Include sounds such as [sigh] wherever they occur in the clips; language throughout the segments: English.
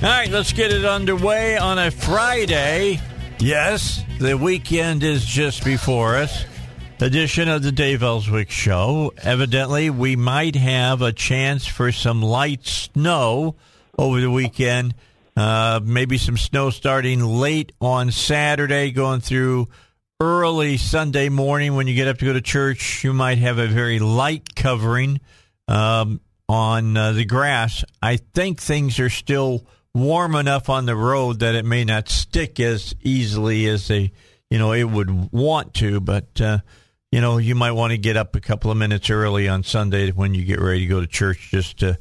All right, let's get it underway on a Friday. Yes, the weekend is just before us. Edition of the Dave Elswick Show. Evidently, we might have a chance for some light snow over the weekend. Uh, maybe some snow starting late on Saturday, going through early Sunday morning when you get up to go to church. You might have a very light covering um, on uh, the grass. I think things are still warm enough on the road that it may not stick as easily as they, you know, it would want to. But uh, you know, you might want to get up a couple of minutes early on Sunday when you get ready to go to church, just to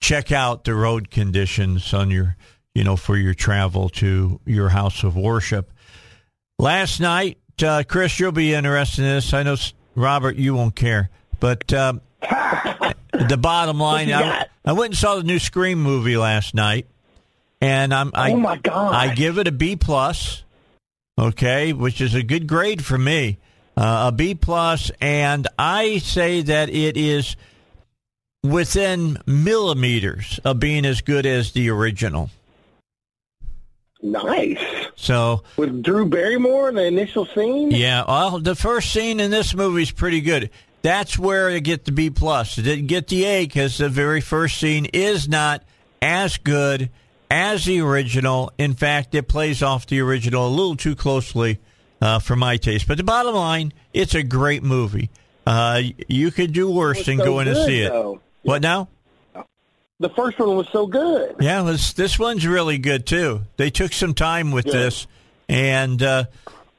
check out the road conditions on your, you know, for your travel to your house of worship. Last night, uh, Chris, you'll be interested in this. I know, Robert, you won't care, but. Um, [laughs] the bottom line, I, I went and saw the new Scream movie last night and I'm I, oh my god, I give it a B plus, okay, which is a good grade for me, uh, a B plus, and I say that it is within millimeters of being as good as the original. Nice. So with Drew Barrymore in the initial scene. Yeah, well, the first scene in this movie is pretty good. That's where I get the B plus. It didn't get the A because the very first scene is not as good as the original. In fact, it plays off the original a little too closely uh, for my taste. But the bottom line, it's a great movie. Uh, you could do worse than so going to see it. though. What now? The first one was so good. Yeah, this this one's really good too. They took some time with Yeah. this, and uh,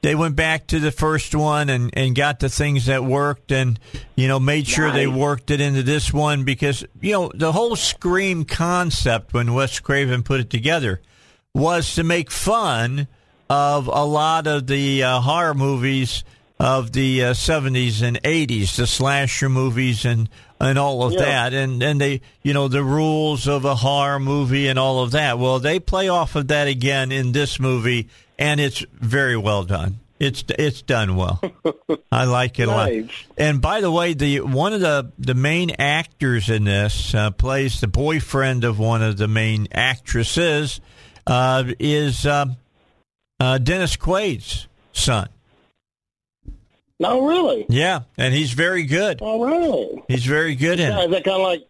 they went back to the first one and, and got the things that worked, and you know made sure they worked it into this one because you know the whole Scream concept when Wes Craven put it together was to make fun of a lot of the uh, horror movies of the uh, 70s and 80s, the slasher movies and and all of Yeah. that, and and they you know the rules of a horror movie and all of that. Well, they play off of that again in this movie, and it's very well done. It's it's done well. I like it a lot. And by the way, the one of the the main actors in this uh, plays the boyfriend of one of the main actresses uh, is uh, uh, Dennis Quaid's son. No, really. Yeah, and he's very good. All right. He's very good in Yeah, it. is that kind of like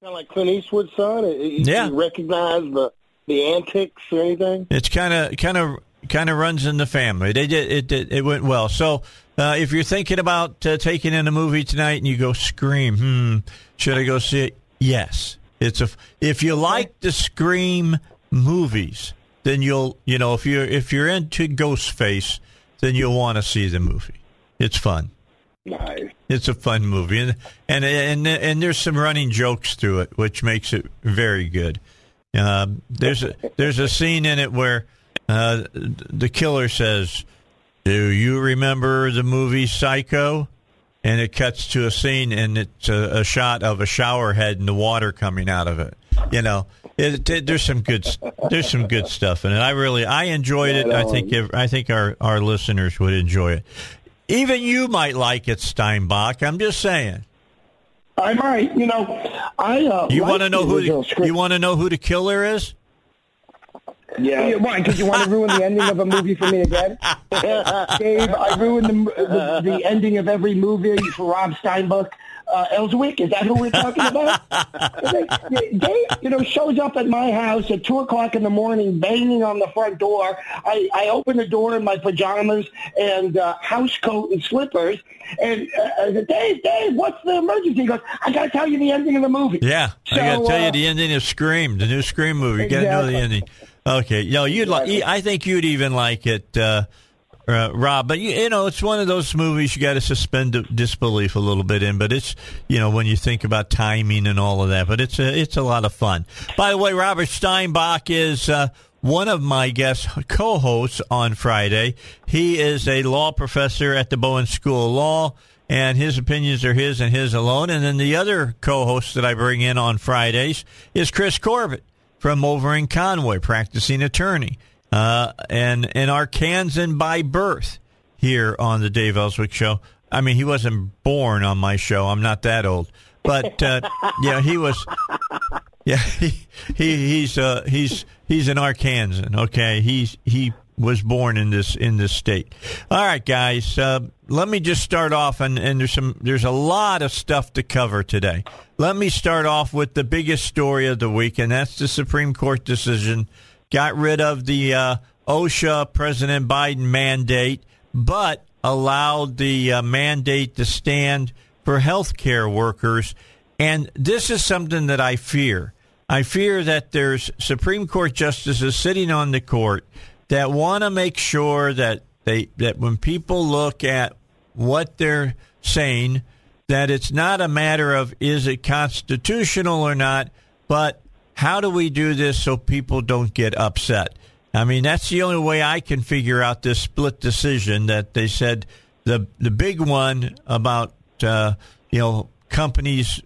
kind of like Clint Eastwood's son? You- Yeah. You recognize the the antics or anything? It's kind of kind of kind of runs in the family. They did it. It, it went well. So uh, if you're thinking about uh, taking in a movie tonight and you go Scream, hmm, should I go see it? Yes, it's a. If you like the Scream movies, then you'll you know if you're if you're into Ghostface, then you'll want to see the movie. It's fun. Nice. It's a fun movie, and and and and there's some running jokes through it, which makes it very good. Um, there's a there's a scene in it where uh, the killer says, "Do you remember the movie Psycho?" And it cuts to a scene, and it's a, a shot of a shower head and the water coming out of it. You know, it, it, there's some good there's some good stuff in it. I really I enjoyed it. I think I think our our listeners would enjoy it. Even you might like it, Steinbuch. I'm just saying. I might. You know, I. Uh, You want to know who the, you want to know who the killer is? Yeah. Why? Because you want to ruin the ending of a movie for me again? [laughs] Dave, I ruined the, the, the ending of every movie for Rob Steinbuch uh, Elswick. Is that who we're talking about? Dave, you know, shows up at my house at two o'clock in the morning, banging on the front door. I, I open the door in my pajamas and uh, house coat and slippers, and uh, I said, Dave, Dave, what's the emergency? He goes, I got to tell you the ending of the movie. Yeah, So, I got to tell you uh, the ending of Scream, the new Scream movie. You got to know the ending. Okay, know, you'd like. I think you'd even like it, uh, uh, Rob. But you, you know, it's one of those movies you got to suspend disbelief a little bit in. But it's you know when you think about timing and all of that. But it's a it's a lot of fun. By the way, Robert Steinbuch is. Uh, one of my guest co-hosts on Friday. He is a law professor at the Bowen School of Law, and his opinions are his and his alone. And then the other co-host that I bring in on Fridays is Chris Corbitt from over in Conway, practicing attorney, uh, and and Arkansan by birth here on the Dave Elswick Show. I mean, he wasn't born on my show. I'm not that old, but uh, [laughs] yeah, he was. Yeah, [laughs] he, he he's uh, he's he's an Arkansan. Okay, he's he was born in this in this state. All right, guys, uh, let me just start off, and, and there's some there's a lot of stuff to cover today. Let me start off with the biggest story of the week, and that's the Supreme Court decision. Got rid of the uh, OSHA President Biden mandate, but allowed the uh, mandate to stand for healthcare workers. And this is something that I fear. I fear that there's Supreme Court justices sitting on the court that want to make sure that they that when people look at what they're saying, that it's not a matter of is it constitutional or not, but how do we do this so people don't get upset? I mean, that's the only way I can figure out this split decision that they said the the big one about uh, you know companies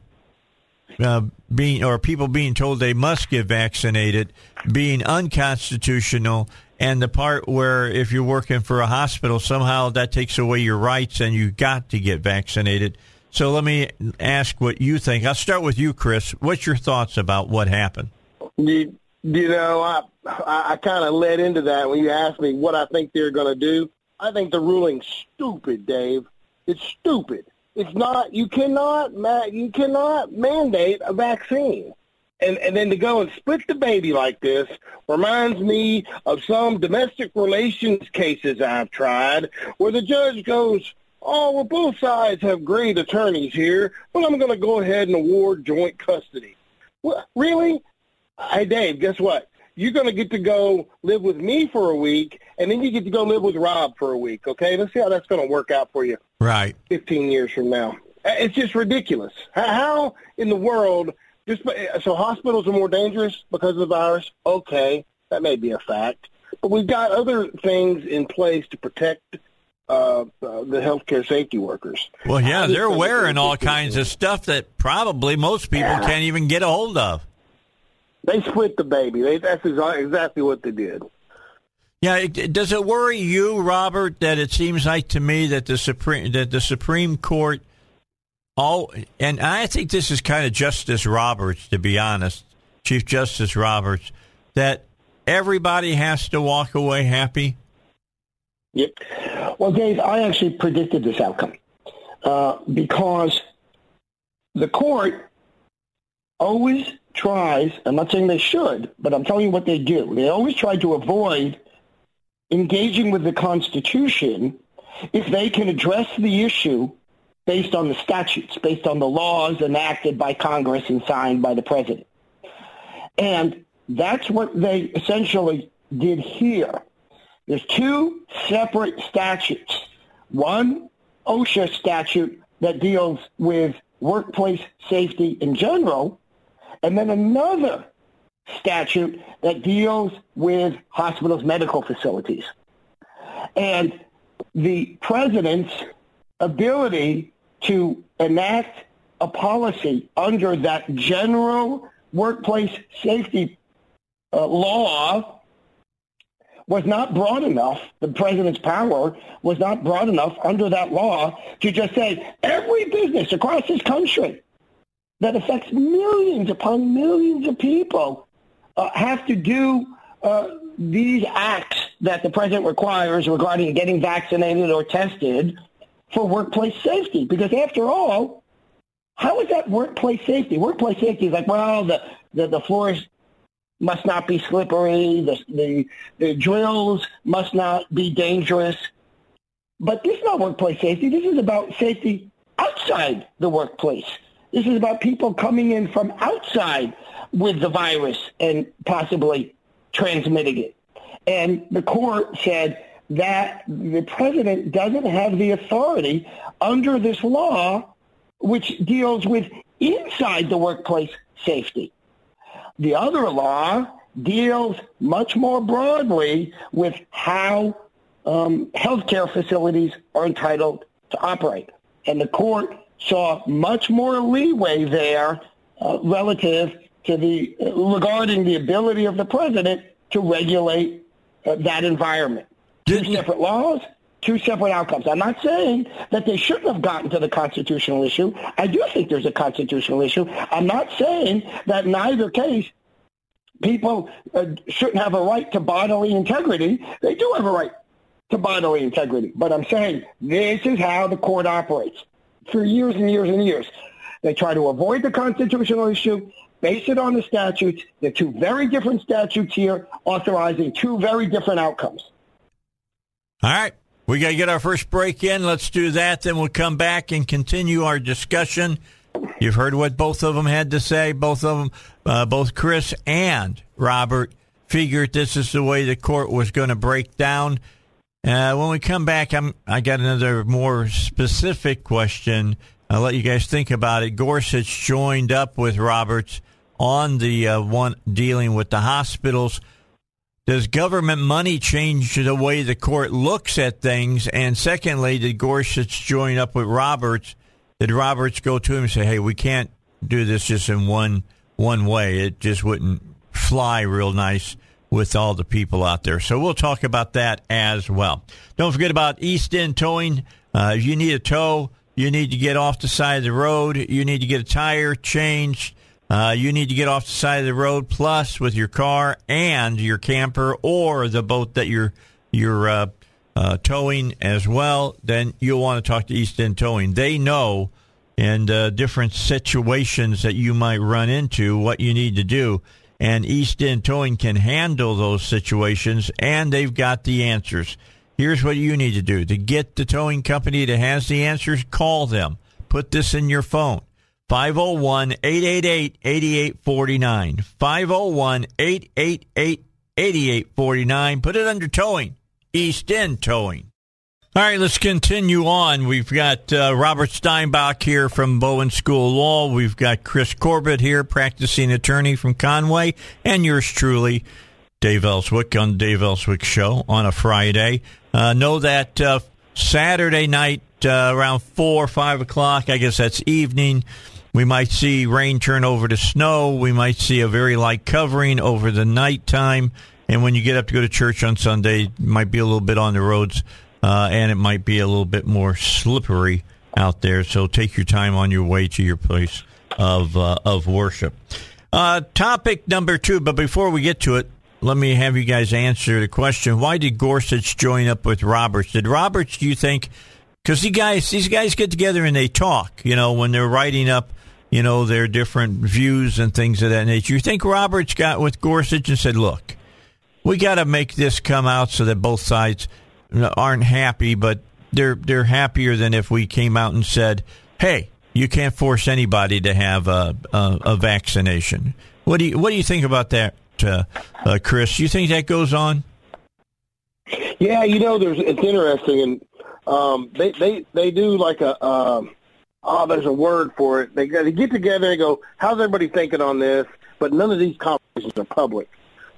uh, being or people being told they must get vaccinated being unconstitutional and the part where if you're working for a hospital somehow that takes away your rights and you got to get vaccinated so let me ask what you think i'll start with you chris what's your thoughts about what happened You, you know, I I, I kind of led into that when you asked me what I think they're going to do. I think the ruling's stupid, Dave. It's stupid. It's not. You cannot. You cannot mandate a vaccine. And, and then to go and split the baby like this reminds me of some domestic relations cases I've tried where the judge goes, oh, well, both sides have great attorneys here, but I'm going to go ahead and award joint custody. What, really? Hey, Dave, guess what? You're going to get to go live with me for a week, and then you get to go live with Rob for a week, okay? Let's see how that's going to work out for you right 15 years from now. Uh, It's just ridiculous. How in the world, just so hospitals are more dangerous because of the virus? Okay, that may be a fact. But we've got other things in place to protect uh, uh, the healthcare safety workers. well yeah they're wearing all kinds of stuff that probably most people Yeah. can't even get a hold of They split the baby. They, that's exactly what they did. Yeah, it, does it worry you, Robert, that it seems like to me that the Supreme that the Supreme Court all and I think this is kind of Justice Roberts, to be honest, Chief Justice Roberts, that everybody has to walk away happy. Yep. Well, Dave, I actually predicted this outcome uh, because the court always tries, I'm not saying they should, but I'm telling you what they do. They always try to avoid engaging with the Constitution if they can address the issue based on the statutes, based on the laws enacted by Congress and signed by the President. And that's what they essentially did here. There's two separate statutes. One OSHA statute that deals with workplace safety in general, and then another statute that deals with hospitals, medical facilities. And the president's ability to enact a policy under that general workplace safety uh, law was not broad enough, the president's power was not broad enough under that law to just say every business across this country that affects millions upon millions of people uh, have to do uh, these acts that the president requires regarding getting vaccinated or tested for workplace safety. Because after all, How is that workplace safety? Workplace safety is like, well, the, the, the floors must not be slippery. The, the, the drills must not be dangerous. But this is not workplace safety. This is about safety outside the workplace. This is about people coming in from outside with the virus and possibly transmitting it. And the court said that the president doesn't have the authority under this law, which deals with inside the workplace safety. The other law deals much more broadly with how um, healthcare facilities are entitled to operate. And the court saw much more leeway there uh, relative to the regarding the ability of the president to regulate uh, that environment. Two separate laws, two separate outcomes. I'm not saying that they shouldn't have gotten to the constitutional issue. I do think there's a constitutional issue. I'm not saying that in either case people uh, shouldn't have a right to bodily integrity. They do have a right to bodily integrity. But I'm saying this is how the court operates for years and years and years. They try to avoid the constitutional issue, base it on the statutes. They're two very different statutes here, authorizing two very different outcomes. All right. We got to get our first break in. Let's do that. Then we'll come back and continue our discussion. You've heard what both of them had to say. Both of them, uh, both Chris and Robert, figured this is the way the court was going to break down. Uh, when we come back, I'm, I got another more specific question. I'll let you guys think about it. Gorsuch joined up with Roberts on the uh, one dealing with the hospitals. Does government money change the way the court looks at things? And secondly, did Gorsuch join up with Roberts? Did Roberts go to him and say, "Hey, we can't do this just in one one way. It just wouldn't fly real nice." with all the people out there. So we'll talk about that as well. Don't forget about East End Towing. Uh, you need a tow, you need to get off the side of the road. You need to get a tire changed. Uh, you need to get off the side of the road, plus with your car and your camper or the boat that you're you're uh, uh, towing as well. Then you'll want to talk to East End Towing. They know and uh, different situations that you might run into what you need to do and East End Towing can handle those situations, and they've got the answers. Here's what you need to do to get the towing company that has the answers, call them. Put this in your phone 501 888 8849. 501 888 8849. Put it under towing. East End Towing. All right, let's continue on. We've got uh, Robert Steinbuch here from Bowen School Law. We've got Chris Corbitt here, practicing attorney from Conway, and yours truly, Dave Elswick on Dave Elswick Show on a Friday. Uh, know that uh, Saturday night uh, around four or five o'clock, I guess that's evening. We might see rain turn over to snow. We might see a very light covering over the nighttime. And when you get up to go to church on Sunday, might be a little bit on the roads uh, and it might be a little bit more slippery out there. So take your time on your way to your place of uh, of worship. Uh, topic number two, but before we get to it, let me have you guys answer the question: Why did Gorsuch join up with Roberts? Did Roberts, do you think? Because these guys, these guys get together and they talk. You know, when they're writing up, you know, their different views and things of that nature. You think Roberts got with Gorsuch and said, "Look, we got to make this come out so that both sides." aren't happy, but they're they're happier than if we came out and said, "Hey, you can't force anybody to have a a, a vaccination." What do you what do you think about that, uh, uh, Chris? You think that goes on? Yeah, you know, there's it's interesting, and um, they they they do like a um, oh, there's a word for it. They, they get together and go, "How's everybody thinking on this?" But none of these conversations are public,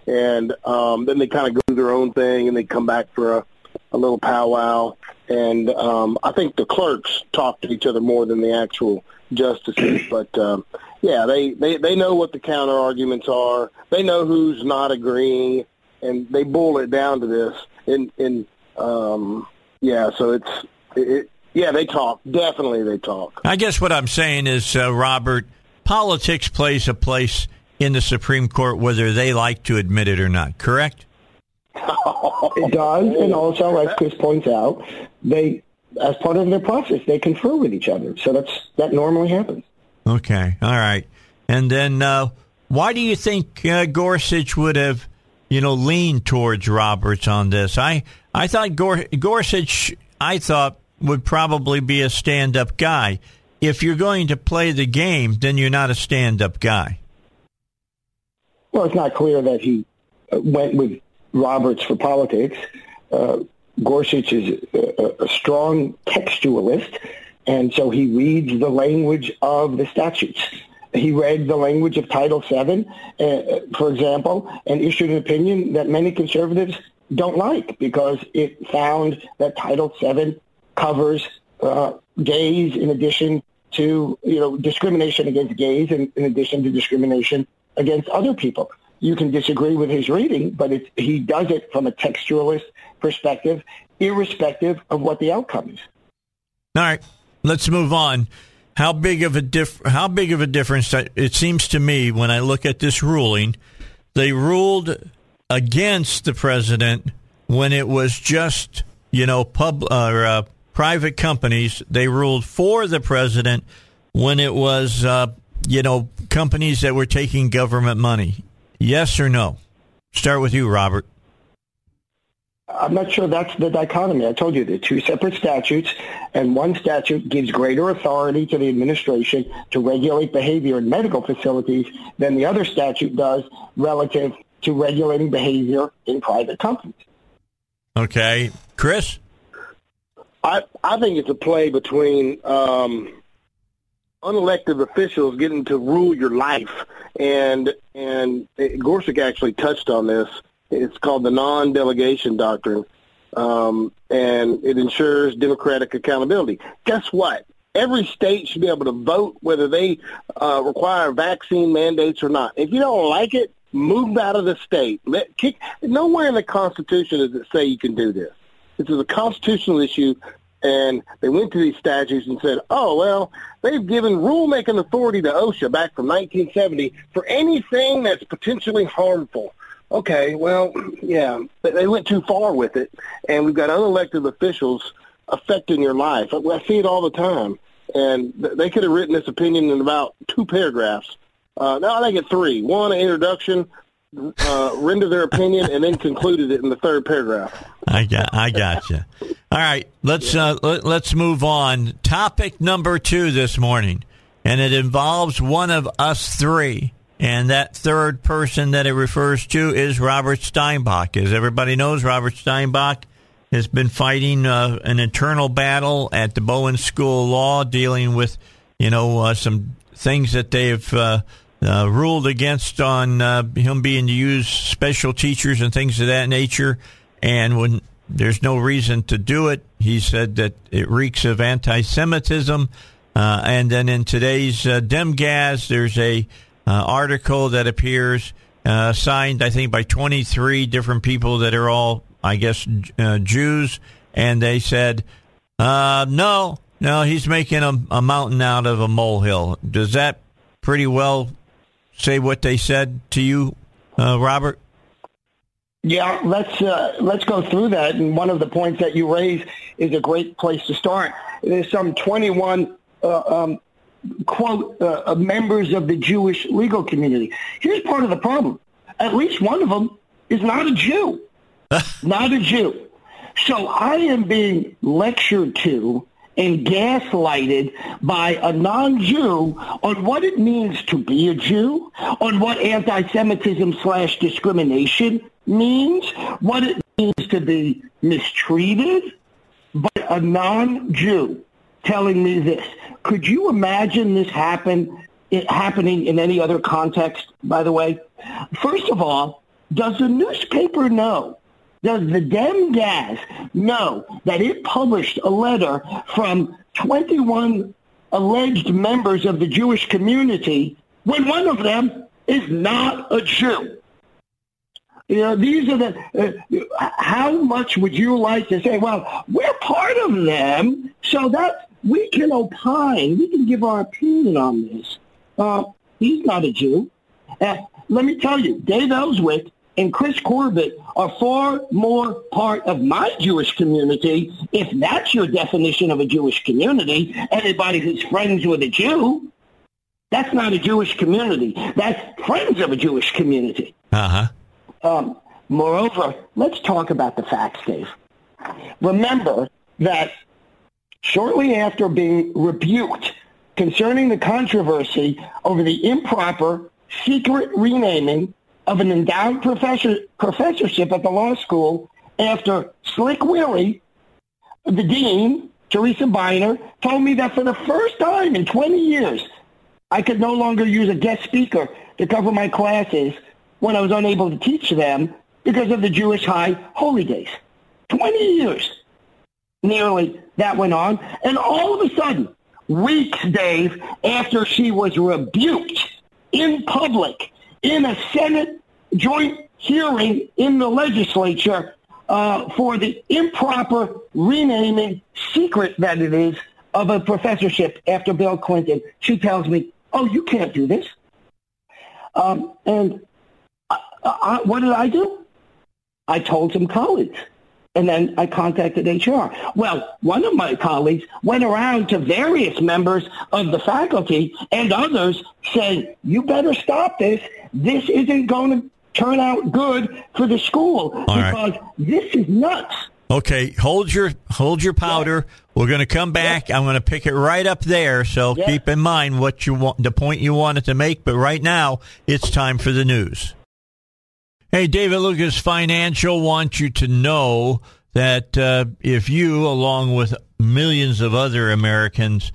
and um, then they kind of go do their own thing, and they come back for a a little powwow, and um, I think the clerks talk to each other more than the actual justices. [clears throat] But um, yeah, they, they they know what the counter arguments are. They know who's not agreeing, and they boil it down to this. And and um, yeah, so it's it, yeah, they talk. Definitely, they talk. I guess what I'm saying is, uh, Robert, politics plays a place in the Supreme Court, whether they like to admit it or not. Correct? [laughs] it does, and also, as Chris points out, they, as part of their process, they confer with each other. So that's that normally happens. Okay, all right. And then, uh, why do you think uh, Gorsuch would have, you know, lean towards Roberts on this? I I thought Gor- Gorsuch, I thought would probably be a stand-up guy. If you're going to play the game, then you're not a stand-up guy. Well, it's not clear that he uh, went with Roberts for politics. Uh, Gorsuch is a, a strong textualist, and so he reads the language of the statutes. He read the language of Title VII, uh, for example, and issued an opinion that many conservatives don't like because it found that Title VII covers uh, gays in addition to, you know, discrimination against gays in, in addition to discrimination against other people. You can disagree with his reading, but it, he does it from a textualist perspective, irrespective of what the outcome is. All right, let's move on. How big of a diff- How big of a difference it seems to me when I look at this ruling? They ruled against the president when it was just you know pub or uh, private companies. They ruled for the president when it was uh, you know companies that were taking government money. Yes or no? Start with you, Robert. I'm not sure that's the dichotomy. I told you they're two separate statutes, and one statute gives greater authority to the administration to regulate behavior in medical facilities than the other statute does relative to regulating behavior in private companies. Okay. Chris? I, I think it's a play between um, unelected officials getting to rule your life, and and Gorsuch actually touched on this it's called the non-delegation doctrine, um, and it ensures democratic accountability. Guess what? Every state should be able to vote whether they uh, require vaccine mandates or not. If you don't like it, move out of the state. Let, kick, nowhere in the Constitution does it say you can do this. This is a constitutional issue, and they went to these statutes and said, oh, well, they've given rulemaking authority to OSHA back from 1970 for anything that's potentially harmful. Okay, well, yeah, they went too far with it, and we've got unelected officials affecting your life. I see it all the time, and they could have written this opinion in about two paragraphs. Uh, now I think it's three. One, an introduction, uh, render their opinion, and then concluded it in the third paragraph. I got, I got you. All right, let's uh, let, let's move on. Topic number two this morning, and it involves one of us three. And that third person that it refers to is Robert Steinbuch. As everybody knows, Robert Steinbuch has been fighting uh, an internal battle at the Bowen School of Law, dealing with, you know, uh, some things that they've uh, uh ruled against on uh, him being to use special teachers and things of that nature. And when there's no reason to do it, he said that it reeks of anti-Semitism. Uh, and then in today's Demgaz, there's a article that appears uh, signed, I think, by 23 different people that are all, I guess, uh, Jews, and they said, uh, no, no, he's making a, a, mountain out of a molehill. Does that pretty well say what they said to you, uh, Robert? Yeah, let's uh, let's go through that. And one of the points that you raise is a great place to start. There's some 21 uh, um, quote, uh, uh, members of the Jewish legal community. Here's part of the problem. At least one of them is not a Jew. [laughs] not a Jew. So I am being lectured to and gaslighted by a non-Jew on what it means to be a Jew, on what anti-Semitism slash discrimination means, what it means to be mistreated by a non-Jew telling me this. Could you imagine this happen happening in any other context, by the way? First of all, does the newspaper know? Does the Demgaz know that it published a letter from 21 alleged members of the Jewish community when one of them is not a Jew? You know, these are the, uh, how much would you like to say, well, we're part of them, so that we can opine, we can give our opinion on this. Uh, he's not a Jew. Uh, let me tell you, Dave Elswick and Chris Corbitt are far more part of my Jewish community, if that's your definition of a Jewish community, anybody who's friends with a Jew. That's not a Jewish community. That's friends of a Jewish community. Uh huh. Um, moreover, let's talk about the facts, Dave. Remember that shortly after being rebuked concerning the controversy over the improper secret renaming of an endowed professor, professorship at the law school after Slick Willie, the dean, Teresa Beiner, told me that for the first time in 20 years, I could no longer use a guest speaker to cover my classes when I was unable to teach them because of the Jewish high holy days. 20 years nearly that went on. And all of a sudden, weeks, Dave, after she was rebuked in public in a Senate joint hearing in the legislature uh, for the improper renaming secret that it is of a professorship after Bill Clinton. She tells me, oh, you can't do this. Um, and I, I, what did I do? I told some colleagues. And then I contacted HR. Well, one of my colleagues went around to various members of the faculty and others saying, you better stop this. This isn't going to turn out good for the school All because right. this is nuts. Okay, hold your hold your powder. We're going to come back. I'm going to pick it right up there. So keep in mind what you want, the point you wanted to make. But right now, it's time for the news. Hey, David Lucas Financial wants you to know that uh, if you, along with millions of other Americans,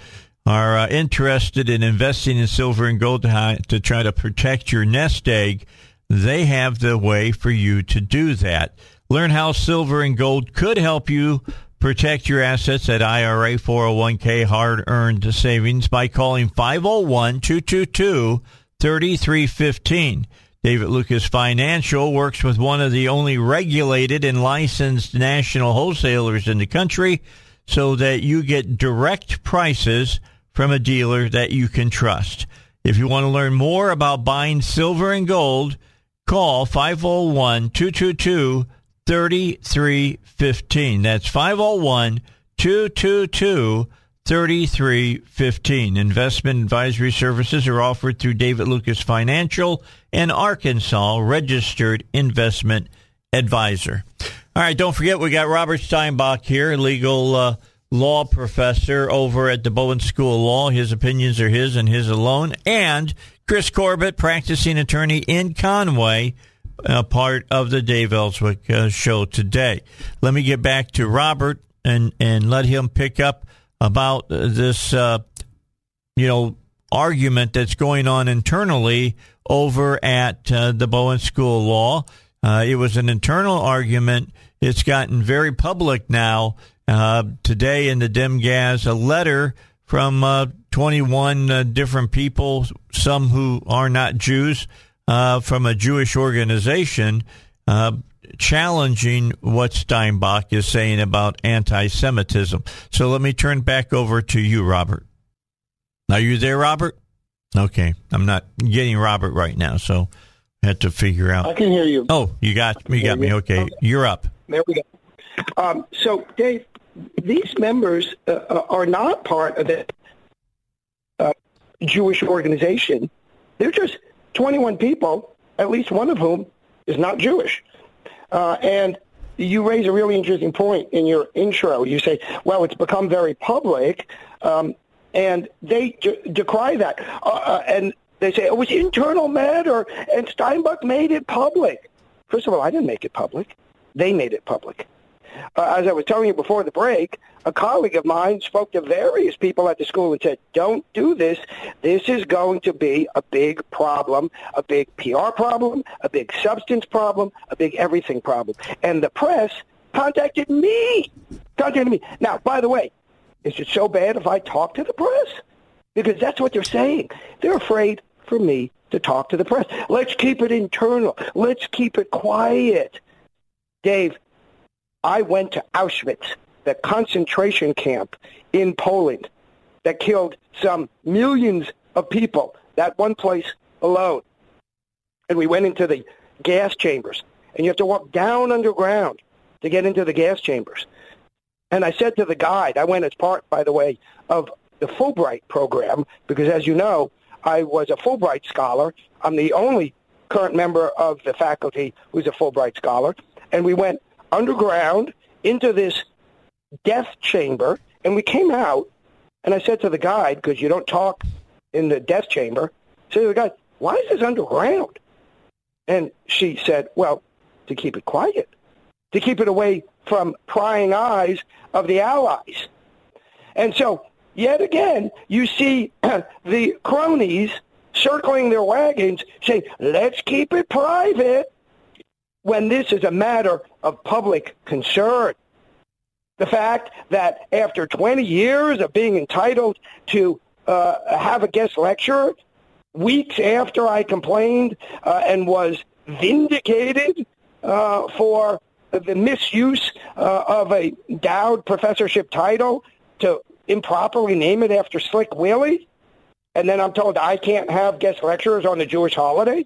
are uh, interested in investing in silver and gold to, to try to protect your nest egg, they have the way for you to do that. Learn how silver and gold could help you protect your assets at IRA, 401k, hard earned savings by calling 501 222 3315. David Lucas Financial works with one of the only regulated and licensed national wholesalers in the country so that you get direct prices from a dealer that you can trust. If you want to learn more about buying silver and gold, call 501 222 3315. That's 501 222 3315. Investment advisory services are offered through David Lucas Financial and Arkansas registered investment advisor. All right, don't forget we got Robert Steinbuch here, legal uh, law professor over at the Bowen School of Law. His opinions are his and his alone. And Chris Corbitt, practicing attorney in Conway, uh, part of the Dave Elswick uh, show today. Let me get back to Robert and, and let him pick up about this, uh, you know, argument that's going on internally over at uh, the Bowen School of Law. Uh, it was an internal argument. It's gotten very public now. Uh, today in the Dem-Gaz, a letter from uh, 21 uh, different people, some who are not Jews, from a Jewish organization challenging what Steinbuch is saying about anti Semitism. So let me turn back over to you, Robert. Are you there, Robert? Okay. I'm not getting Robert right now, so I had to figure out. I can hear you. Oh, you got you got me. Okay. okay. You're up. There we go. Um, so, Dave, these members uh, uh are not part of the uh, Jewish organization. They're just 21 people, at least one of whom is not Jewish. Uh, and you raise a really interesting point in your intro. You say, well, it's become very public, um, and they de- decry that. Uh, uh, and they say it was internal matter, and Steinbuch made it public. First of all, I didn't make it public. They made it public. Uh, as I was telling you before the break, a colleague of mine spoke to various people at the school and said, don't do this. This is going to be a big problem, a big PR problem, a big substance problem, a big everything problem. And the press contacted me. Contacted me. Now, by the way, is it so bad if I talk to the press? Because that's what they're saying. They're afraid for me to talk to the press. Let's keep it internal. Let's keep it quiet. Dave, I went to Auschwitz, the concentration camp in Poland that killed some millions of people, that one place alone. And we went into the gas chambers, and you have to walk down underground to get into the gas chambers. And I said to the guide, I went as part, by the way, of the Fulbright program, because as you know, I was a Fulbright scholar. I'm the only current member of the faculty who's a Fulbright scholar. And we went underground into this death chamber, and we came out, and I said to the guide, because you don't talk in the death chamber, I said to the guide, why is this underground? And she said, well, to keep it quiet, to keep it away from prying eyes of the Allies. And so, yet again, you see [clears throat] the cronies circling their wagons saying, let's keep it private, when this is a matter of public concern. The fact that after 20 years of being entitled to uh, have a guest lecturer, weeks after I complained uh, and was vindicated uh, for the misuse uh, of a Dowd professorship title to improperly name it after Slick Willie, and then I'm told I can't have guest lecturers on the Jewish holiday?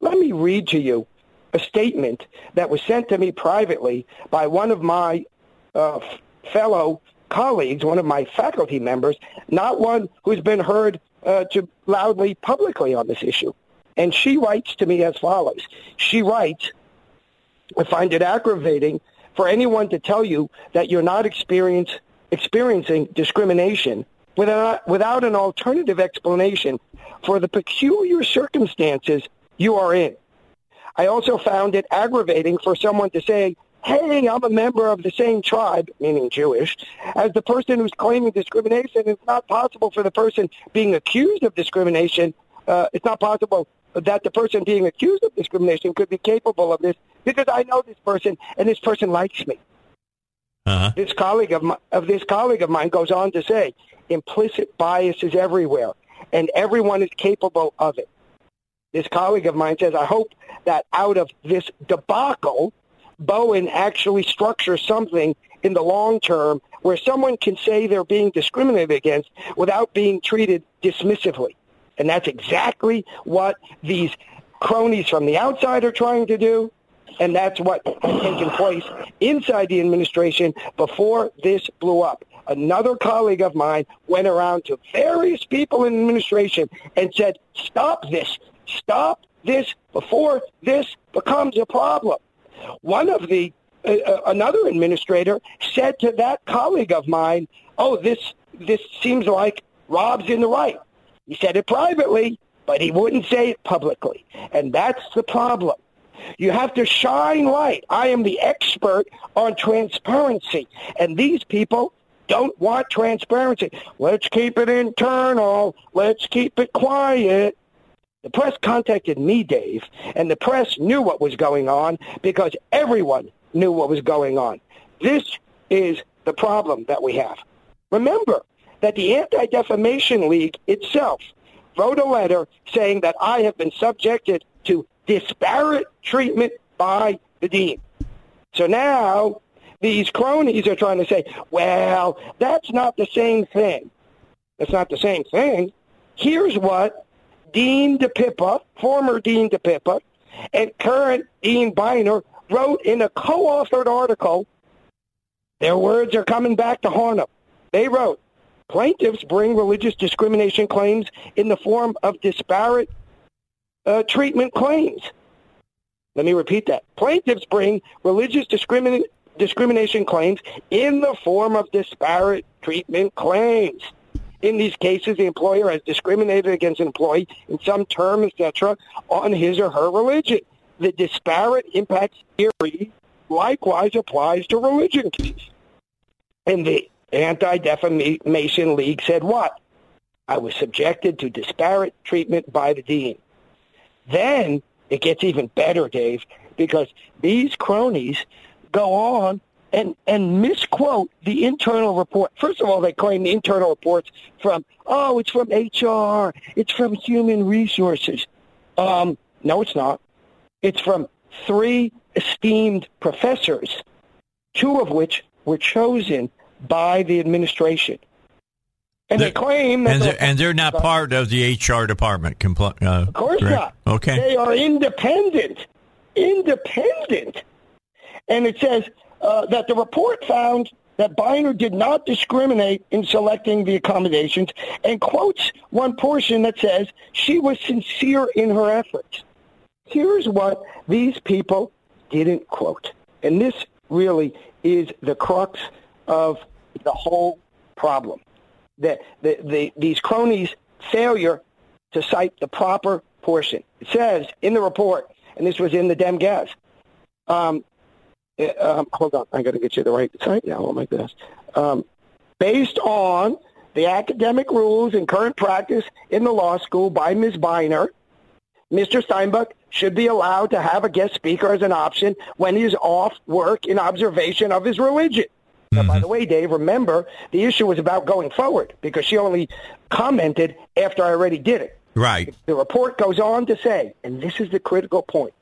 Let me read to you a statement that was sent to me privately by one of my uh, fellow colleagues, one of my faculty members, not one who's been heard uh, to loudly publicly on this issue. And she writes to me as follows. She writes, I find it aggravating for anyone to tell you that you're not experience, experiencing discrimination without, without an alternative explanation for the peculiar circumstances you are in. I also found it aggravating for someone to say, hey, I'm a member of the same tribe, meaning Jewish, as the person who's claiming discrimination. It's not possible for the person being accused of discrimination. Uh, it's not possible that the person being accused of discrimination could be capable of this because I know this person and this person likes me. Uh-huh. This colleague of, my, of this colleague of mine goes on to say, implicit bias is everywhere, and everyone is capable of it. This colleague of mine says, I hope that out of this debacle, Bowen actually structures something in the long term where someone can say they're being discriminated against without being treated dismissively. And that's exactly what these cronies from the outside are trying to do. And that's what has taken place inside the administration before this blew up. Another colleague of mine went around to various people in administration and said, stop this. Stop this before this becomes a problem. One of the, uh, uh another administrator said to that colleague of mine, oh, this, this seems like Rob's in the right. He said it privately, but he wouldn't say it publicly. And that's the problem. You have to shine light. I am the expert on transparency. And these people don't want transparency. Let's keep it internal. Let's keep it quiet. The press contacted me, Dave, and the press knew what was going on because everyone knew what was going on. This is the problem that we have. Remember, that the Anti-Defamation League itself wrote a letter saying that I have been subjected to disparate treatment by the dean. So now these cronies are trying to say, well, that's not the same thing. That's not the same thing. Here's what Dean DiPippa, former Dean DiPippa, and current Dean Beiner wrote in a co-authored article. Their words are coming back to haunt them. They wrote, Plaintiffs bring religious discrimination claims in the form of disparate uh, treatment claims. Let me repeat that. Plaintiffs bring religious discrimin- discrimination claims in the form of disparate treatment claims. In these cases, the employer has discriminated against an employee in some term, etc., on his or her religion. The disparate impact theory likewise applies to religion cases. And the Anti-Defamation League said what? I was subjected to disparate treatment by the dean. Then it gets even better, Dave, because these cronies go on and, and misquote the internal report. First of all, they claim the internal reports from, oh, it's from HR, it's from human resources. Um, no, it's not. It's from three esteemed professors, two of which were chosen by the administration. And they're, they claim and they're, and they're not part of the HR department. Compl- uh, of course correct? not. Okay. They are independent. Independent. And it says uh, that the report found that Beiner did not discriminate in selecting the accommodations and quotes one portion that says she was sincere in her efforts. Here's what these people didn't quote. And this really is the crux of the whole problem. That the, the, these cronies' failure to cite the proper portion. It says in the report, and this was in the Dem Gas, um, um, hold on, I got to get you the right site now. Oh my goodness. Um, based on the academic rules and current practice in the law school by Ms. Beiner, Mr. Steinbuch should be allowed to have a guest speaker as an option when he's off work in observation of his religion. Mm-hmm. Now, by mm-hmm. the way, Dave, remember the issue was about going forward because she only commented after I already did it. Right. The report goes on to say, and this is the critical point,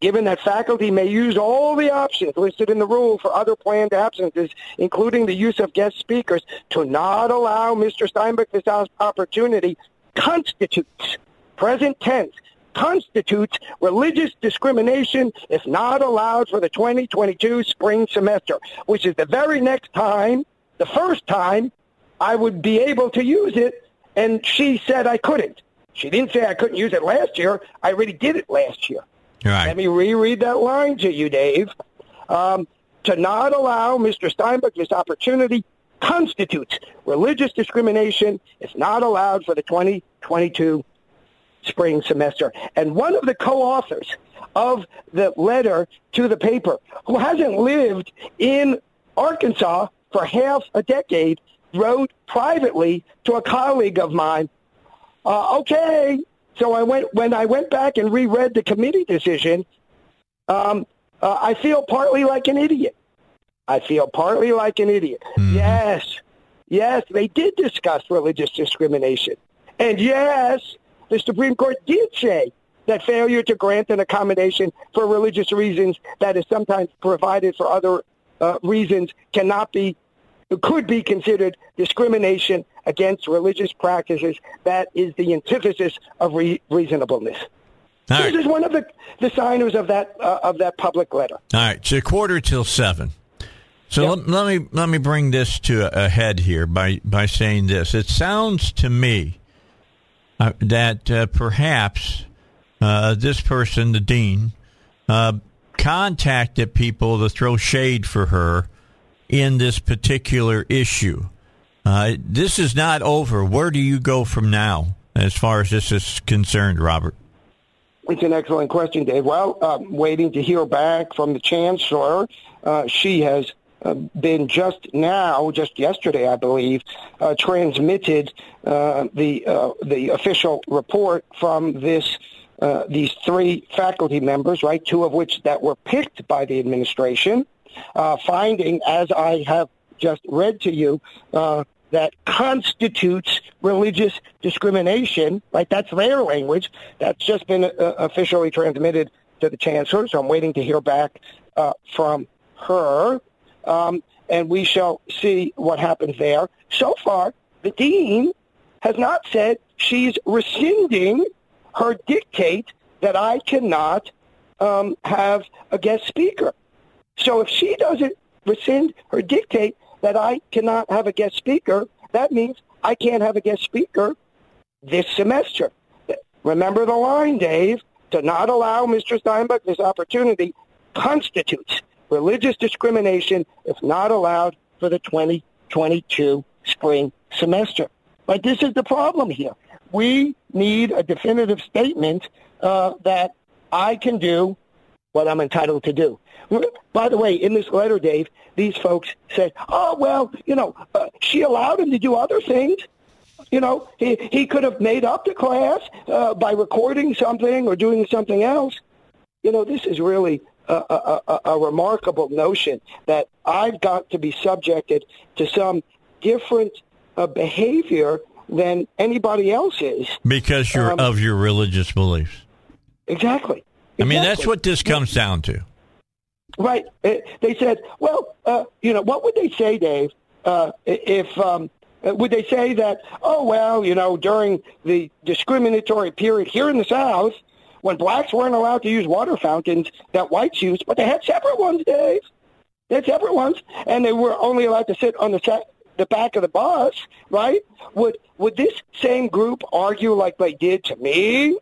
given that faculty may use all the options listed in the rule for other planned absences, including the use of guest speakers, to not allow Mr. Steinbuch this opportunity constitutes, present tense, constitutes religious discrimination if not allowed for the 2022 spring semester, which is the very next time, the first time, I would be able to use it, and she said I couldn't. She didn't say I couldn't use it last year. I already did it last year. Right. Let me reread that line to you, Dave. Um, to not allow Mr. Steinbuch this opportunity constitutes religious discrimination if not allowed for the 2022 spring semester. And one of the co-authors of the letter to the paper, who hasn't lived in Arkansas for half a decade, wrote privately to a colleague of mine, uh, okay, so I went when I went back and reread the committee decision. Um, uh, I feel partly like an idiot. I feel partly like an idiot. Mm-hmm. Yes, yes, they did discuss religious discrimination, and yes, the Supreme Court did say that failure to grant an accommodation for religious reasons that is sometimes provided for other uh, reasons cannot be could be considered discrimination against religious practices. That is the antithesis of re- reasonableness. All this right. is one of the, the signers of that uh, of that public letter. All right, it's a quarter till seven. So yep. let, let, me let me bring this to a head here by by saying this. It sounds to me uh, that uh, perhaps uh, this person, the dean, uh, contacted people to throw shade for her in this particular issue. Uh, this is not over. Where do you go from now as far as this is concerned, Robert? It's an excellent question, Dave. Well, uh, waiting to hear back from the chancellor. Uh, she has uh, been just now, just yesterday, I believe, uh, transmitted uh, the uh, the official report from this these three faculty members, right? Two of which that were picked by the administration, uh, finding, as I have just read to you, that constitutes religious discrimination, right? That's their language. That's just been uh, officially transmitted to the chancellor, so I'm waiting to hear back uh, from her, um, and we shall see what happens there. So far, the dean has not said she's rescinding her dictate that I cannot um, have a guest speaker. So if she doesn't rescind her dictate, that I cannot have a guest speaker, that means I can't have a guest speaker this semester. Remember the line, Dave. To not allow Mr. Steinbuch this opportunity constitutes religious discrimination if not allowed for the 2022 spring semester. But this is the problem here. We need a definitive statement uh, that I can do what I'm entitled to do. By the way, in this letter, Dave, these folks say, "Oh well, you know, uh, she allowed him to do other things. You know, he he could have made up the class uh, by recording something or doing something else. You know, this is really a, a, a, a remarkable notion that I've got to be subjected to some different uh, behavior than anybody else is because you're um, of your religious beliefs. Exactly. I mean, that's what this comes down to. Right. Uh, they said, well, uh, you know, what would they say, Dave, uh, if um, uh, would they say that, oh, well, you know, during the discriminatory period here in the South, when blacks weren't allowed to use water fountains that whites used, but they had separate ones, Dave. They had separate ones, and they were only allowed to sit on the sa- the back of the bus, right? Would would this same group argue like they did to me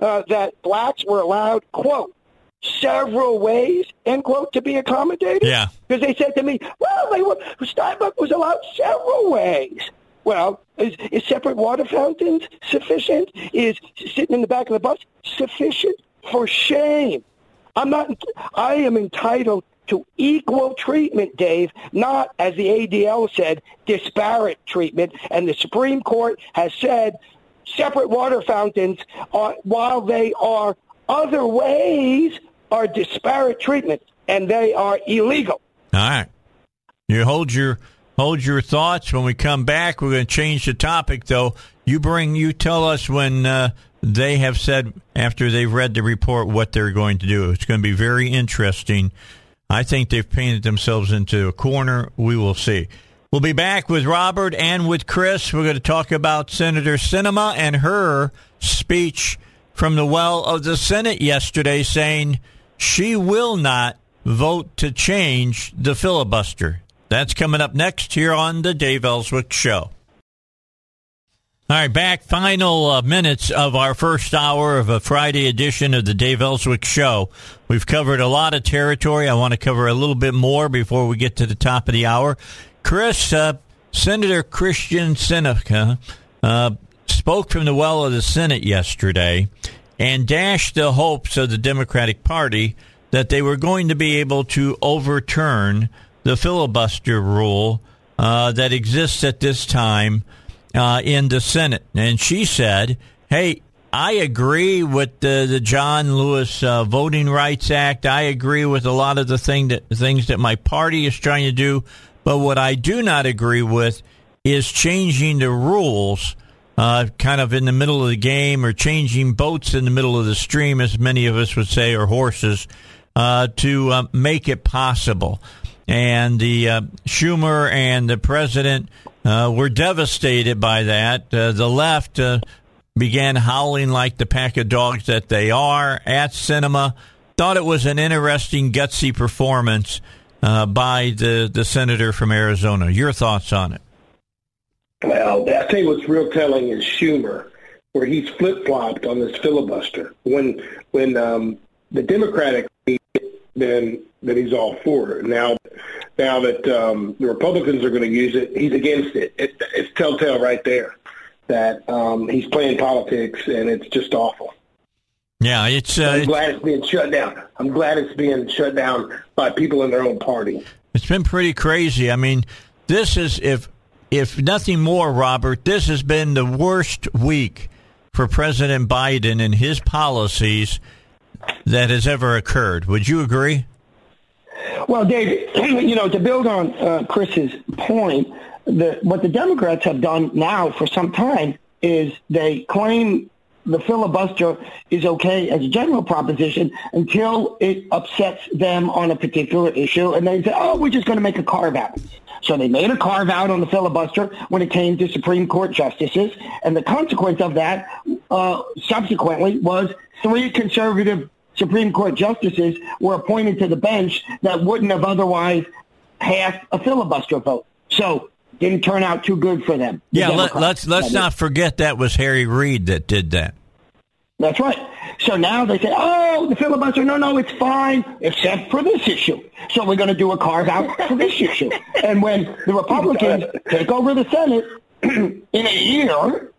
uh, that blacks were allowed, quote, several ways, end quote, to be accommodated? Yeah. Because they said to me, well, they were, Steinbuch was allowed several ways. Well, is, is separate water fountains sufficient? Is sitting in the back of the bus sufficient? For shame. I'm not, I am entitled to equal treatment, Dave, not, as the ADL said, disparate treatment. And the Supreme Court has said separate water fountains, are, while they are other ways, are disparate treatment, and they are illegal. All right. You hold your hold your thoughts. When we come back, we're going to change the topic. Though you bring, you tell us when uh, they have said after they've read the report what they're going to do. It's going to be very interesting. I think they've painted themselves into a corner. We will see. We'll be back with Robert and with Chris. We're going to talk about Senator Sinema and her speech from the well of the Senate yesterday saying she will not vote to change the filibuster. That's coming up next here on the Dave Elswick Show. All right, back final uh, minutes of our first hour of a Friday edition of the Dave Elswick Show. We've covered a lot of territory. I want to cover a little bit more before we get to the top of the hour. Chris, uh, Senator Kyrsten Sinema uh, spoke from the well of the Senate yesterday and dashed the hopes of the Democratic Party that they were going to be able to overturn the filibuster rule uh, that exists at this time uh, in the Senate. And she said, hey, I agree with the, the John Lewis uh, Voting Rights Act. I agree with a lot of the thing that, things that my party is trying to do. But what I do not agree with is changing the rules uh, kind of in the middle of the game or changing boats in the middle of the stream, as many of us would say, or horses, uh, to uh, make it possible. And the uh, Schumer and the president uh, were devastated by that. Uh, the left began howling like the pack of dogs that they are at Sinema. Thought it was an interesting, gutsy performance uh, by the, the senator from Arizona. Your thoughts on it? Well, I think what's real telling is Schumer, where he's flip flopped on this filibuster. When when um, the Democratic then that he's all for it. Now now that um, the Republicans are going to use it, he's against it. it it's telltale right there that um, he's playing politics, and it's just awful. Yeah, it's. Uh, I'm glad it's being shut down. I'm glad it's being shut down by people in their own party. It's been pretty crazy. I mean, this is if if nothing more, Robert. This has been the worst week for President Biden and his policies that has ever occurred. Would you agree? Well, Dave, [clears throat] you know, to build on uh, Chris's point, the, what the Democrats have done now for some time is they claim the filibuster is okay as a general proposition until it upsets them on a particular issue, and they say, "Oh, we're just going to make a carve out." So they made a carve out on the filibuster when it came to Supreme Court justices, and the consequence of that uh, subsequently was three conservative Supreme Court justices were appointed to the bench that wouldn't have otherwise passed a filibuster vote. So didn't turn out too good for them. The yeah, let, us let's, let's not forget that was Harry Reid that did that. That's right. So now they say, oh, the filibuster, no, no, it's fine, except for this issue. So we're going to do a carve out for this issue. And when the Republicans take over the Senate [clears throat] in a year,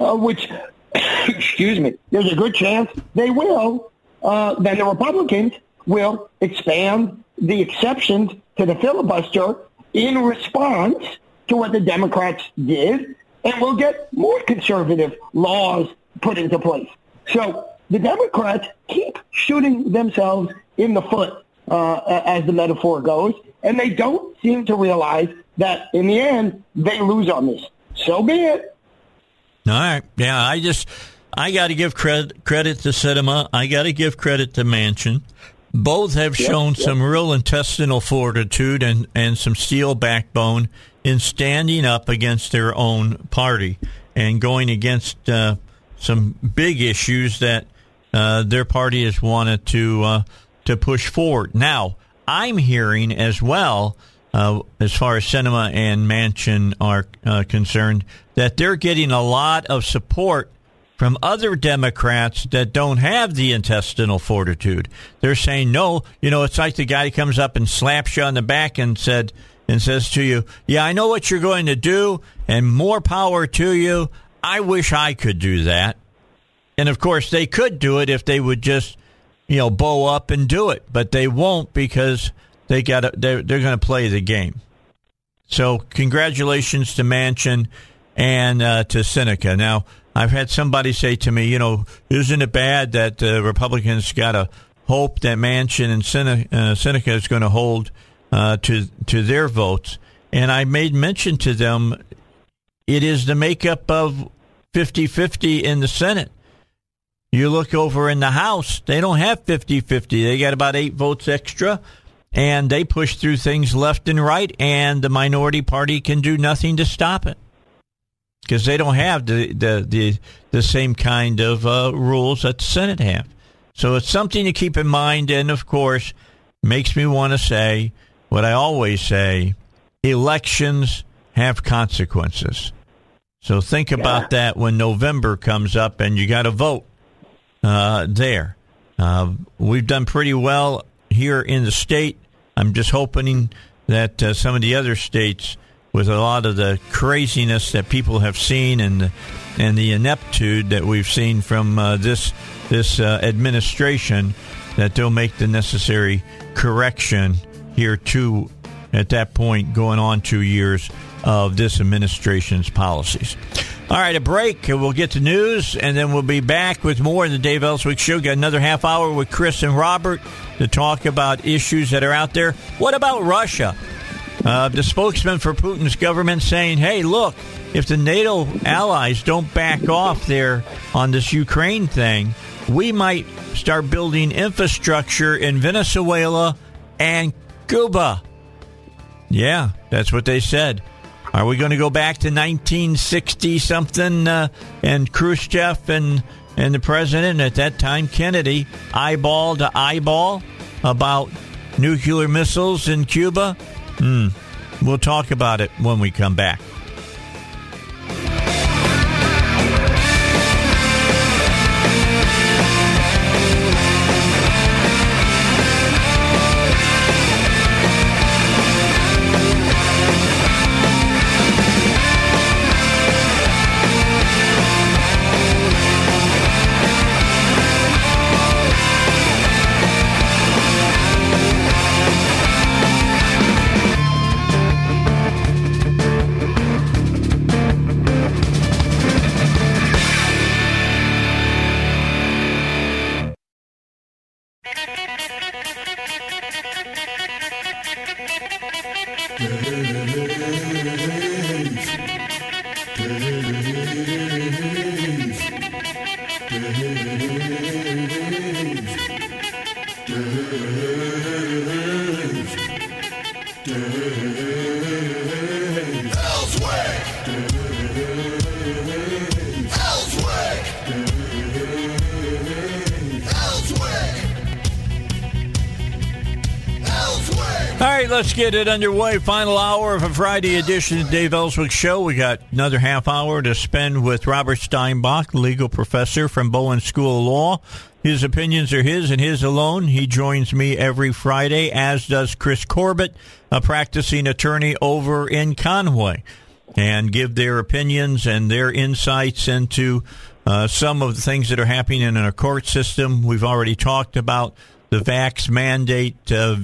uh, which, [coughs] excuse me, there's a good chance they will, uh, then the Republicans will expand the exceptions to the filibuster in response to what the Democrats did, and we'll get more conservative laws put into place. So the Democrats keep shooting themselves in the foot, uh, as the metaphor goes, and they don't seem to realize that in the end they lose on this. So be it. All right. Yeah, I just I got to give credit credit to Sinema. I got to give credit to Manchin. Both have yep, shown yep. some real intestinal fortitude and, and some steel backbone in standing up against their own party and going against uh, some big issues that uh, their party has wanted to uh, to push forward. Now, I'm hearing as well, uh, as far as Sinema and Manchin are uh, concerned, that they're getting a lot of support from other Democrats that don't have the intestinal fortitude. They're saying, no, you know, it's like the guy comes up and slaps you on the back and said, and says to you, yeah, I know what you're going to do and more power to you. I wish I could do that. And of course, they could do it if they would just, you know, bow up and do it, but they won't because they got they're, they're going to play the game. So, congratulations to Manchin and uh, to Sinema. Now, I've had somebody say to me, you know, isn't it bad that uh, Republicans got to hope that Manchin and Sinema, uh, Sinema is going to hold uh, to to their votes? And I made mention to them, it is the makeup of 50-50 in the Senate. You look over in the House, they don't have 50 50. They got about eight votes extra, and they push through things left and right, and the minority party can do nothing to stop it because they don't have the, the, the, the same kind of uh, rules that the Senate have. So it's something to keep in mind, and of course, makes me want to say what I always say elections have consequences. So think about that when November comes up and you got to vote uh, there. Uh, we've done pretty well here in the state. I'm just hoping that uh, some of the other states, with a lot of the craziness that people have seen and the, and the ineptitude that we've seen from uh, this this uh, administration, that they'll make the necessary correction here too. At that point, going on two years of this administration's policies. All right, a break. We'll get to news, and then we'll be back with more in the Dave Elswick Show. Got another half hour with Chris and Robert to talk about issues that are out there. What about Russia? Uh, the spokesman for Putin's government saying, hey, look, if the NATO allies don't back off there on this Ukraine thing, we might start building infrastructure in Venezuela and Cuba. Yeah, that's what they said. Are we going to go back to 1960 something uh, and Khrushchev and and the president at that time Kennedy eyeball to eyeball about nuclear missiles in Cuba? Hmm. We'll talk about it when we come back. Yeah. Let's get it underway. Final hour of a Friday edition of Dave Elswick Show. We got another half hour to spend with Robert Steinbuch, legal professor from Bowen School of Law. His opinions are his and his alone. He joins me every Friday, as does Chris Corbitt, a practicing attorney over in Conway, and give their opinions and their insights into uh, some of the things that are happening in our court system. We've already talked about the vax mandate. Uh,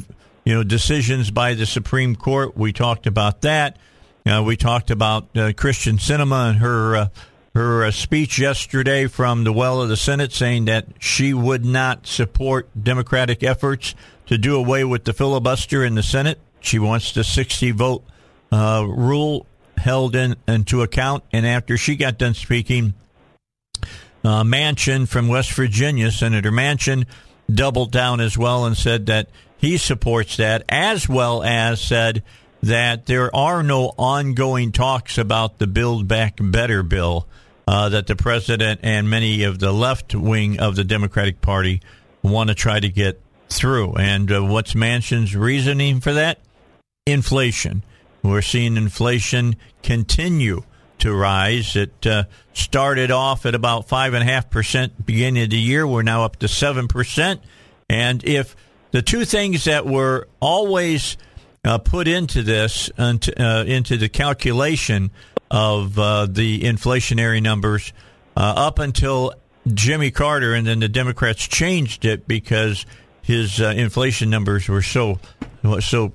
you know, decisions by the Supreme Court. We talked about that. Uh, we talked about uh, Kyrsten Sinema and her uh, her uh, speech yesterday from the well of the Senate, saying that she would not support Democratic efforts to do away with the filibuster in the Senate. She wants the 60 vote uh, rule held in into account. And after she got done speaking, uh, Manchin from West Virginia, Senator Manchin, doubled down as well and said that he supports that, as well as said that there are no ongoing talks about the Build Back Better bill uh, that the president and many of the left wing of the Democratic Party want to try to get through. And uh, what's Manchin's reasoning for that? Inflation. We're seeing inflation continue to rise. It uh, started off at about 5.5% beginning of the year. We're now up to 7%. And if the two things that were always uh, put into this, uh, into the calculation of uh, the inflationary numbers uh, up until Jimmy Carter, and then the Democrats changed it because his uh, inflation numbers were so so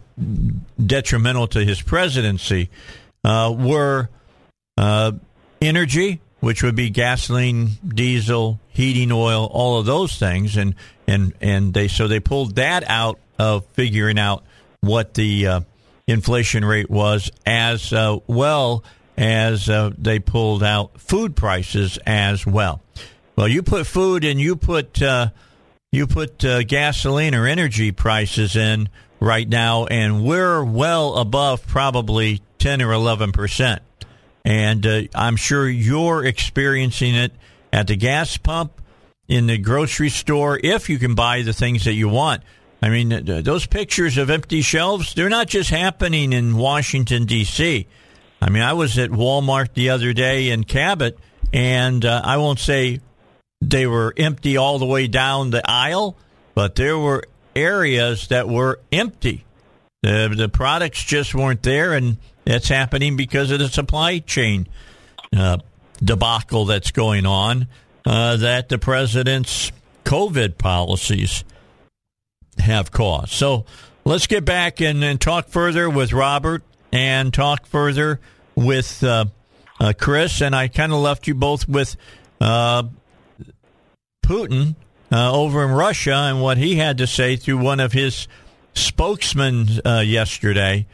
detrimental to his presidency, were uh, energy, which would be gasoline, diesel, heating oil, all of those things, and and and they so they pulled that out of figuring out what the uh, inflation rate was, as uh, well as uh, they pulled out food prices as well. Well, you put food and you put uh, you put uh, gasoline or energy prices in right now, and we're well above probably ten or eleven percent and uh, I'm sure you're experiencing it at the gas pump, in the grocery store, if you can buy the things that you want. I mean, those pictures of empty shelves, they're not just happening in Washington, D.C. I mean, I was at Walmart the other day in Cabot, and uh, I won't say they were empty all the way down the aisle, but there were areas that were empty. The, the products just weren't there, and that's happening because of the supply chain uh, debacle that's going on. Uh, that the president's COVID policies have caused. So let's get back and, and talk further with Robert and talk further with uh, uh Chris. And I kind of left you both with uh, Putin uh, over in Russia and what he had to say through one of his spokesmen yesterday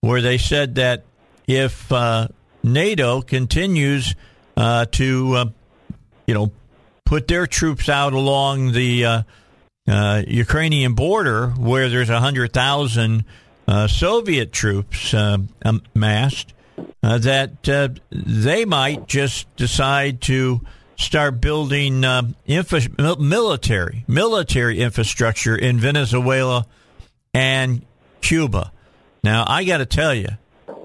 where they said that if uh, NATO continues uh, to, uh, you know, put their troops out along the uh, uh, Ukrainian border, where there's a hundred thousand uh, Soviet troops amassed, that they might just decide to start building infra- military military infrastructure in Venezuela and Cuba. Now, I got to tell you,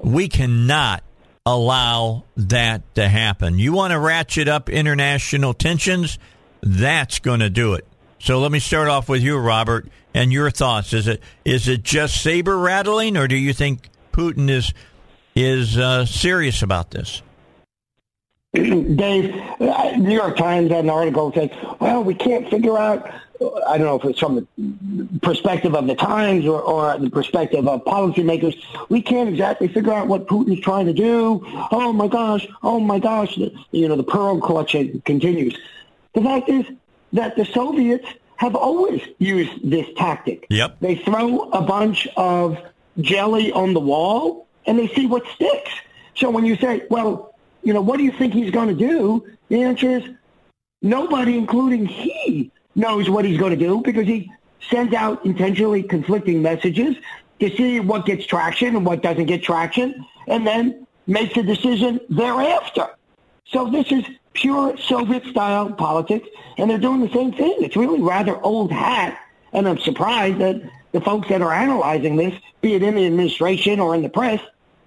we cannot allow that to happen. You want to ratchet up international tensions? That's going to do it. So let me start off with you, Robert, and your thoughts. Is it is it just saber rattling, or do you think Putin is is uh, serious about this? [clears throat] Dave, uh, New York Times had an article saying, "Well, we can't figure out I don't know if it's from the perspective of the Times or, or the perspective of policymakers, we can't exactly figure out what Putin's trying to do. Oh my gosh, oh my gosh, you know, the pearl collection continues. The fact is that the Soviets have always used this tactic. Yep. They throw a bunch of jelly on the wall and they see what sticks. So when you say, well, you know, what do you think he's going to do? The answer is nobody, including he, knows what he's going to do because he sends out intentionally conflicting messages to see what gets traction and what doesn't get traction, and then makes a decision thereafter. So this is pure Soviet-style politics, and they're doing the same thing. It's really rather old hat, and I'm surprised that the folks that are analyzing this, be it in the administration or in the press,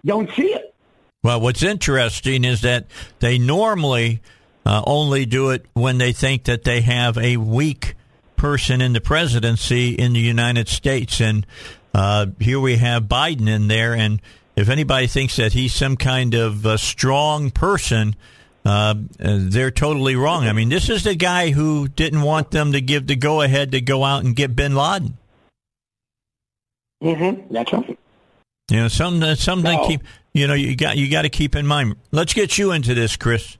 don't see it. Well, what's interesting is that they normally uh, only do it when they think that they have a weak person in the presidency in the United States. And uh, here we have Biden in there. And if anybody thinks that he's some kind of a strong person, uh, they're totally wrong. I mean, this is the guy who didn't want them to give the go ahead to go out and get bin Laden. Mm-hmm. That's right. You know, something, something to keep. You know, you got you got to keep in mind. Let's get you into this, Chris.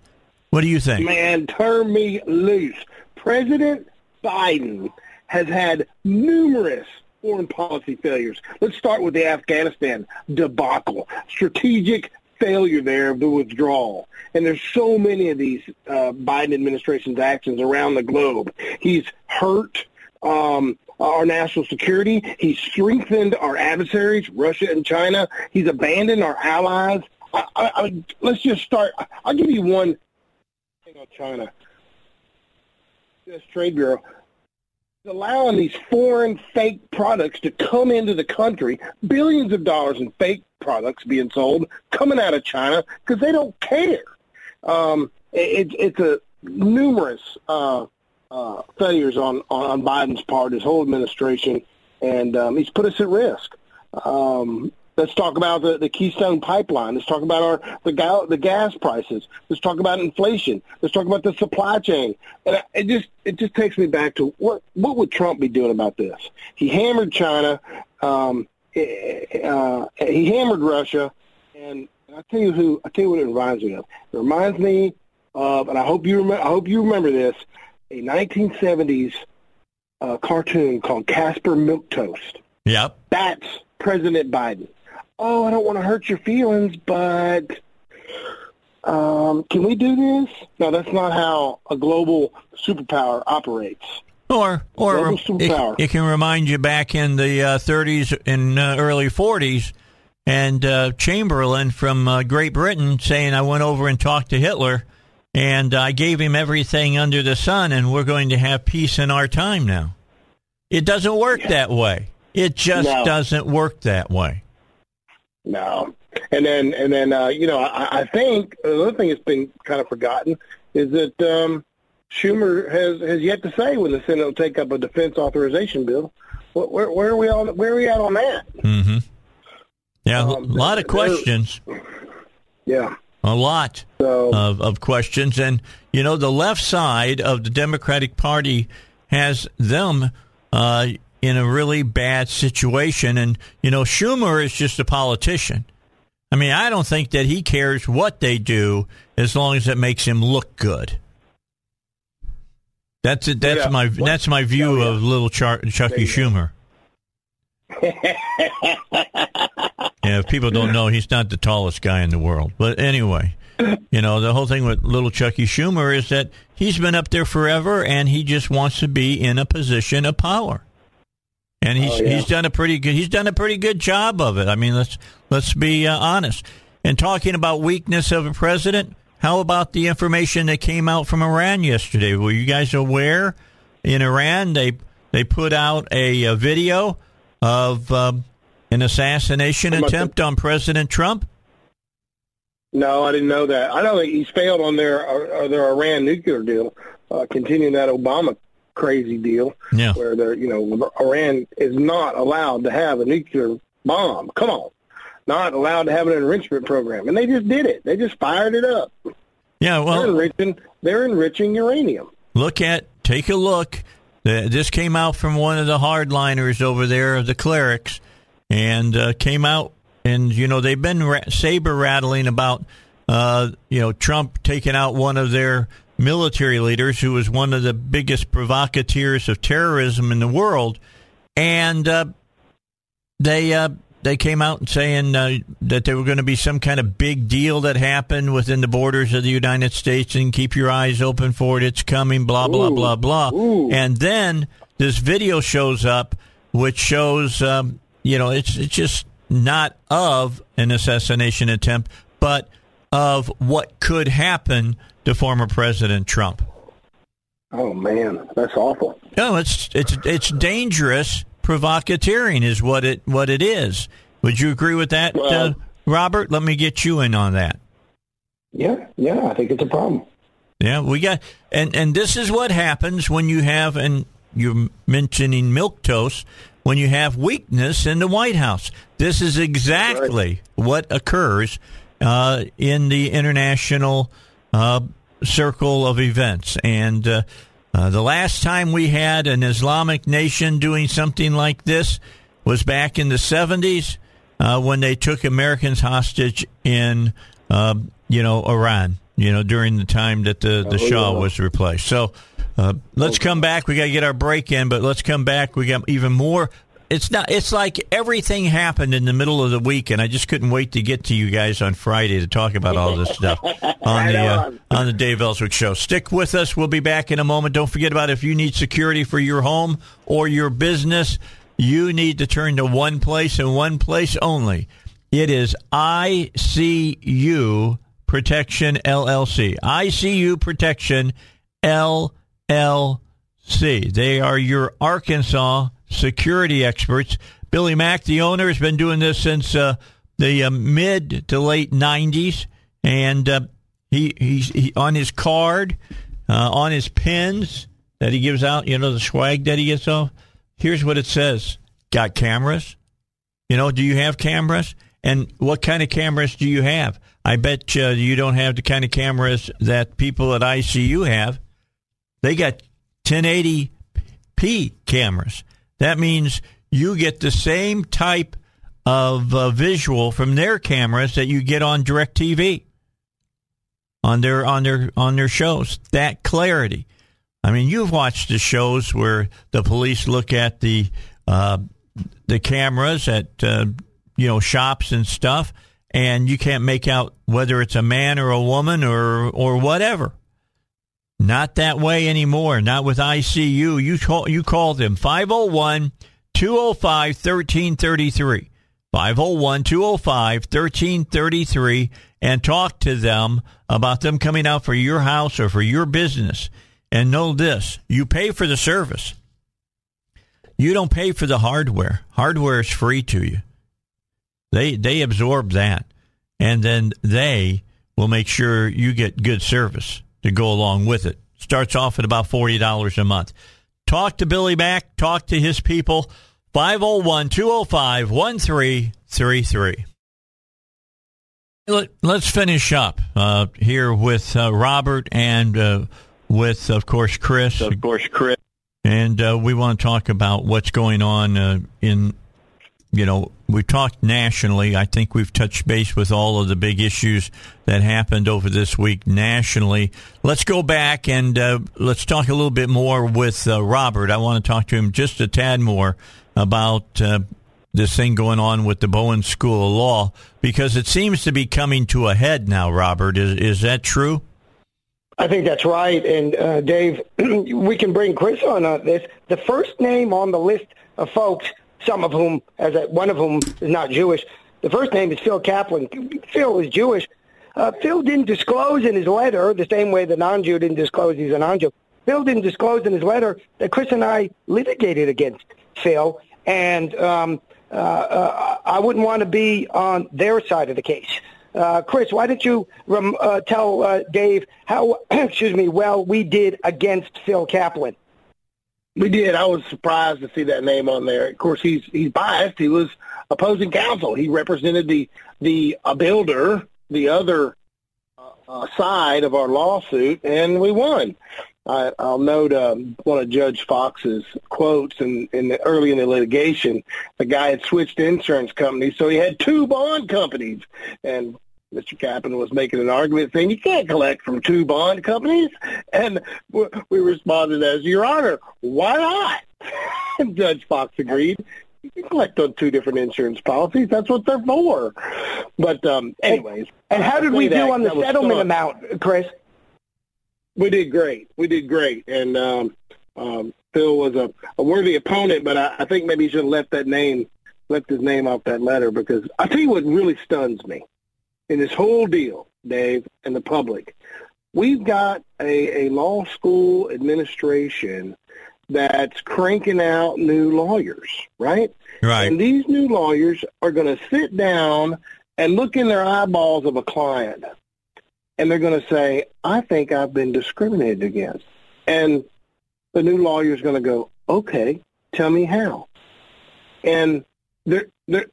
What do you think? Man, turn me loose. President Biden has had numerous foreign policy failures. Let's start with the Afghanistan debacle. Strategic failure there of the withdrawal. And there's so many of these uh, Biden administration's actions around the globe. He's hurt um, our national security. He's strengthened our adversaries, Russia and China. He's abandoned our allies. I, I, I, let's just start. I'll give you one thing on China. U.S. Trade Bureau. Is allowing these foreign fake products to come into the country, billions of dollars in fake products being sold coming out of China because they don't care. Um, it, it's a numerous uh, uh, failures on, on Biden's part, his whole administration, and um, he's put us at risk. Um, let's talk about the, the Keystone Pipeline. Let's talk about our the, ga- the gas prices. Let's talk about inflation. Let's talk about the supply chain. And it just it just takes me back to what what would Trump be doing about this? He hammered China. Um, uh, he hammered Russia, and I tell you who I tell you what it reminds me of. It reminds me of, and I hope you remember. I hope you remember this a 1970s uh, cartoon called Caspar Milquetoast. Yep. That's President Biden. Oh, I don't want to hurt your feelings, but um, can we do this? No, that's not how a global superpower operates. Or, or it, it, can remind you back in the uh, 30s and uh, early 40s, and uh, Chamberlain from uh, Great Britain saying, "I went over and talked to Hitler." And I gave him everything under the sun, and we're going to have peace in our time now. It doesn't work yeah. that way. It just no. doesn't work that way. No, and then and then uh, you know I, I think another thing that's been kind of forgotten is that um, Schumer has has yet to say when the Senate will take up a defense authorization bill. Where, where are we on? Where are we at on that? Mm-hmm. Yeah, um, a lot of questions. Yeah a lot so, of, of questions. And, you know, the left side of the Democratic Party has them uh, in a really bad situation. And, you know, Schumer is just a politician. I mean, I don't think that he cares what they do as long as it makes him look good. That's it. That's yeah. my that's my view oh, yeah. of little Char- Chucky Schumer. [laughs] yeah, if people don't know, he's not the tallest guy in the world. But anyway, you know, the whole thing with little Chucky Schumer is that he's been up there forever and he just wants to be in a position of power. And he's oh, yeah. he's done a pretty good he's done a pretty good job of it. I mean, let's let's be uh, honest. And talking about weakness of a president, how about the information that came out from Iran yesterday? Were you guys aware? In Iran, they they put out a, a video of um, an assassination attempt on President Trump? No, I didn't know that. I know that he's failed on their uh, their Iran nuclear deal, uh, continuing that Obama crazy deal, yeah. where they're you know Iran is not allowed to have a nuclear bomb. Come on, not allowed to have an enrichment program, and they just did it. They just fired it up. Yeah, well, they're enriching, they're enriching uranium. Look at, take a look. This came out from one of the hardliners over there, the clerics, and uh, came out and you know they've been ra- saber rattling about uh, you know Trump taking out one of their military leaders who was one of the biggest provocateurs of terrorism in the world, and uh, they uh, they came out saying uh, that there were going to be some kind of big deal that happened within the borders of the United States, and keep your eyes open for it. It's coming. Blah blah Ooh. blah blah. Ooh. And then this video shows up, which shows um, you know it's it's just not of an assassination attempt, but of what could happen to former President Trump. Oh man, that's awful. No, it's it's it's dangerous. Provocateuring is what it what it is. Would you agree with that, well, uh, Robert? Let me get you in on that. Yeah, yeah, I think it's a problem. Yeah, we got and and this is what happens when you have and you're mentioning milquetoast when you have weakness in the White House. This is exactly right. what occurs uh, in the international uh, circle of events. And uh, uh, the last time we had an Islamic nation doing something like this was back in the 70s uh, when they took Americans hostage in, uh, you know, Iran. You know, during the time that the, the oh, Shah yeah. was replaced. So uh, let's come back. We got to get our break in, but let's come back. We got even more. It's not. It's like everything happened in the middle of the week, and I just couldn't wait to get to you guys on Friday to talk about all this stuff [laughs] on the uh, on the Dave Elswick Show. Stick with us. We'll be back in a moment. Don't forget about if you need security for your home or your business, you need to turn to one place and one place only. It is ICU Protection LLC. ICU Protection LLC. See. They are your Arkansas security experts. Billy Mack, the owner, has been doing this since uh, the uh, mid to late 90s. And uh, he, he's he, on his card, uh, on his pins that he gives out, you know, the swag that he gets off. Here's what it says Got cameras? You know, do you have cameras? And what kind of cameras do you have? I bet uh, you don't have the kind of cameras that people at ICU have. They got 1080p cameras. That means you get the same type of uh, visual from their cameras that you get on DirecTV on their on their on their shows. That clarity. I mean, you've watched the shows where the police look at the uh, the cameras at uh, you know shops and stuff, and you can't make out whether it's a man or a woman or or whatever. Not that way anymore. Not with ICU. You call you call them 501 205 1333. 501 205 1333 and talk to them about them coming out for your house or for your business. And know this you pay for the service. You don't pay for the hardware. Hardware is free to you. They they absorb that, and then they will make sure you get good service to go along with it. Starts off at about forty dollars a month. Talk to Billy Mack. Talk to his people. 501 205 1333. Let's finish up uh, here with uh, Robert and uh, with, of course, Chris. Of course, Chris. And uh, we want to talk about what's going on uh, in, you know, we talked nationally. I think we've touched base with all of the big issues that happened over this week nationally. Let's go back and uh, let's talk a little bit more with uh, Robert. I want to talk to him just a tad more about uh, this thing going on with the Bowen School of Law because it seems to be coming to a head now, Robert. Is, is that true? I think that's right. And uh, Dave, [clears throat] we can bring Chris on uh, this. The first name on the list of folks, some of whom, as a, one of whom is not Jewish, the first name is Phil Kaplan. Phil is Jewish. Uh, Phil didn't disclose in his letter the same way the non-Jew didn't disclose he's a non-Jew. Phil didn't disclose in his letter that Chris and I litigated against Phil, and um, uh, uh, I wouldn't want to be on their side of the case. Uh, Chris, why don't you rem- uh, tell uh, Dave how, [clears throat] excuse me, well we did against Phil Kaplan? We did. I was surprised to see that name on there. Of course, he's he's biased. He was opposing counsel. He represented the the uh, builder, the other uh, uh, side of our lawsuit, and we won. I, I'll note um, one of Judge Fox's quotes in, in the, early in the litigation. The guy had switched insurance companies, so he had two bond companies. And Mr. Kaplan was making an argument saying you can't collect from two bond companies. And we responded as, Your Honor, why not? [laughs] And Judge Fox agreed. You can collect on two different insurance policies. That's what they're for. But um, anyways. And, and how did we do that, on the settlement amount, Chris? We did great. We did great. And um, um, Phil was a, a worthy opponent, but I, I think maybe he should have left that name, left his name off that letter because I tell you what really stuns me in this whole deal, Dave, and the public. We've got a, a law school administration that's cranking out new lawyers, right? Right. And these new lawyers are going to sit down and look in their eyeballs of a client and they're going to say, I think I've been discriminated against. And the new lawyer is going to go, okay, tell me how. And they're, they're,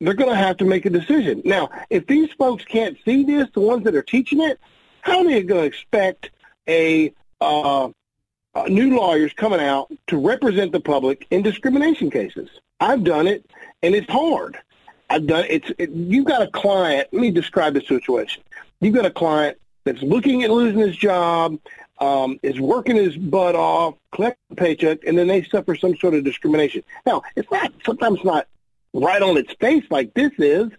they're going to have to make a decision. Now, if these folks can't see this, the ones that are teaching it, how are they going to expect a uh, uh, new lawyers coming out to represent the public in discrimination cases? I've done it, and it's hard. I've done it's. It, you've got a client. Let me describe the situation you've got a client that's looking at losing his job, um, is working his butt off, collecting a paycheck, and then they suffer some sort of discrimination. Now, it's not sometimes not right on its face like this is,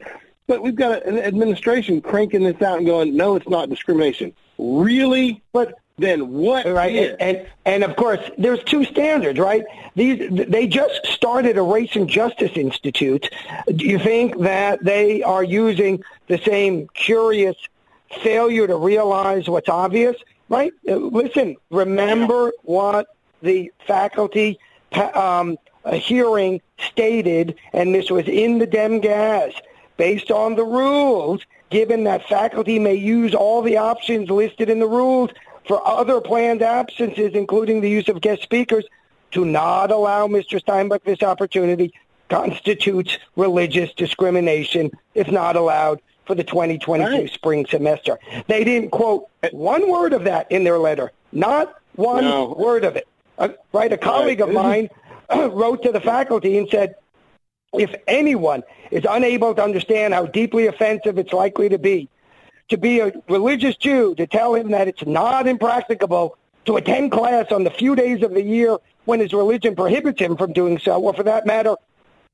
but we've got an administration cranking this out and going, no, it's not discrimination. Really? But then what right is? And, and of course there's two standards right these they just started a race and justice institute do you think that they are using the same curious failure to realize what's obvious, right? Uh, listen, remember what the faculty um, hearing stated, and this was in the DemGaz, based on the rules, given that faculty may use all the options listed in the rules for other planned absences, including the use of guest speakers, to not allow Mr. Steinbuch this opportunity constitutes religious discrimination if not allowed for the 2022 right. spring semester. They didn't quote one word of that in their letter, not one no. word of it. Uh, right, a colleague right. of mine [clears throat] wrote to the faculty and said, if anyone is unable to understand how deeply offensive it's likely to be, to be a religious Jew, to tell him that it's not impracticable to attend class on the few days of the year when his religion prohibits him from doing so, or for that matter,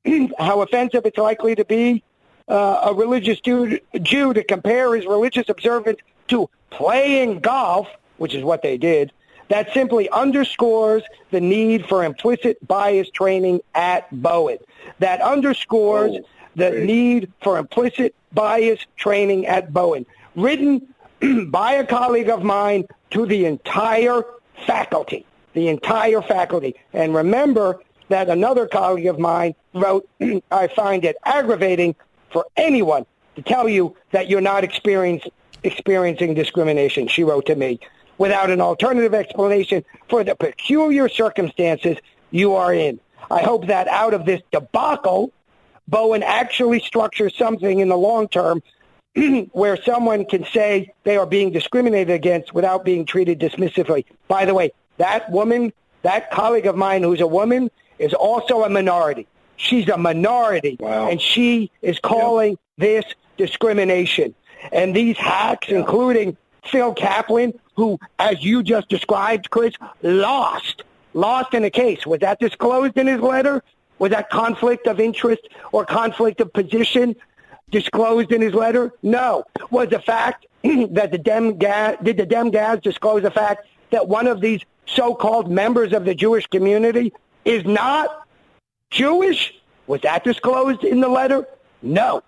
[clears throat] how offensive it's likely to be uh, a religious Jew, Jew to compare his religious observance to playing golf, which is what they did, that simply underscores the need for implicit bias training at Bowen. That underscores oh, the need for implicit bias training at Bowen. Written [clears throat] by a colleague of mine to the entire faculty. The entire faculty. And remember that another colleague of mine wrote, [clears throat] I find it aggravating for anyone to tell you that you're not experiencing discrimination, she wrote to me without an alternative explanation for the peculiar circumstances you are in. I hope that out of this debacle, Bowen actually structures something in the long term [clears throat] where someone can say they are being discriminated against without being treated dismissively. By the way, that woman, that colleague of mine who's a woman, is also a minority. She's a minority, wow. and she is calling this discrimination. And these hacks, yeah. including Phil Kaplan, who, as you just described, Chris, lost, lost in a case. Was that disclosed in his letter? Was that conflict of interest or conflict of position disclosed in his letter? No. Was the fact [clears throat] that the Dem Gaz, did the DemGaz disclose the fact that one of these so-called members of the Jewish community is not Jewish? Was that disclosed in the letter? No.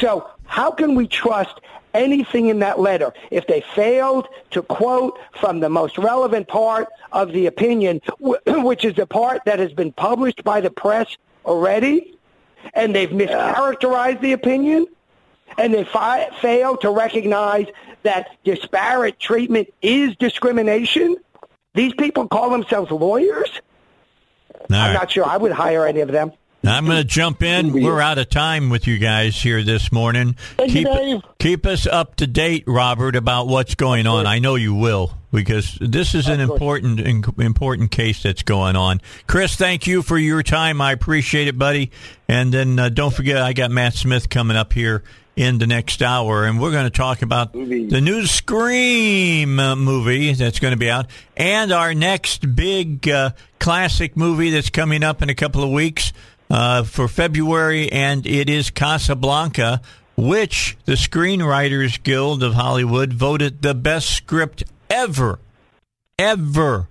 So how can we trust anything in that letter if they failed to quote from the most relevant part of the opinion, [clears throat] which is the part that has been published by the press already, and they've mischaracterized the opinion, and they fi- fail to recognize that disparate treatment is discrimination? These people call themselves lawyers? I'm not sure I would hire any of them. I'm going to jump in. We're out of time with you guys here this morning. Thank keep, you, keep us up to date, Robert, about what's going on. I know you will because this is an important important case that's going on. Chris, thank you for your time. I appreciate it, buddy. And then uh, don't forget, I got Matt Smith coming up here in the next hour, and we're going to talk about the new Scream uh, movie that's going to be out, and our next big uh, classic movie that's coming up in a couple of weeks uh, for February, and it is Casablanca, which the Screenwriters Guild of Hollywood voted the best script ever, ever,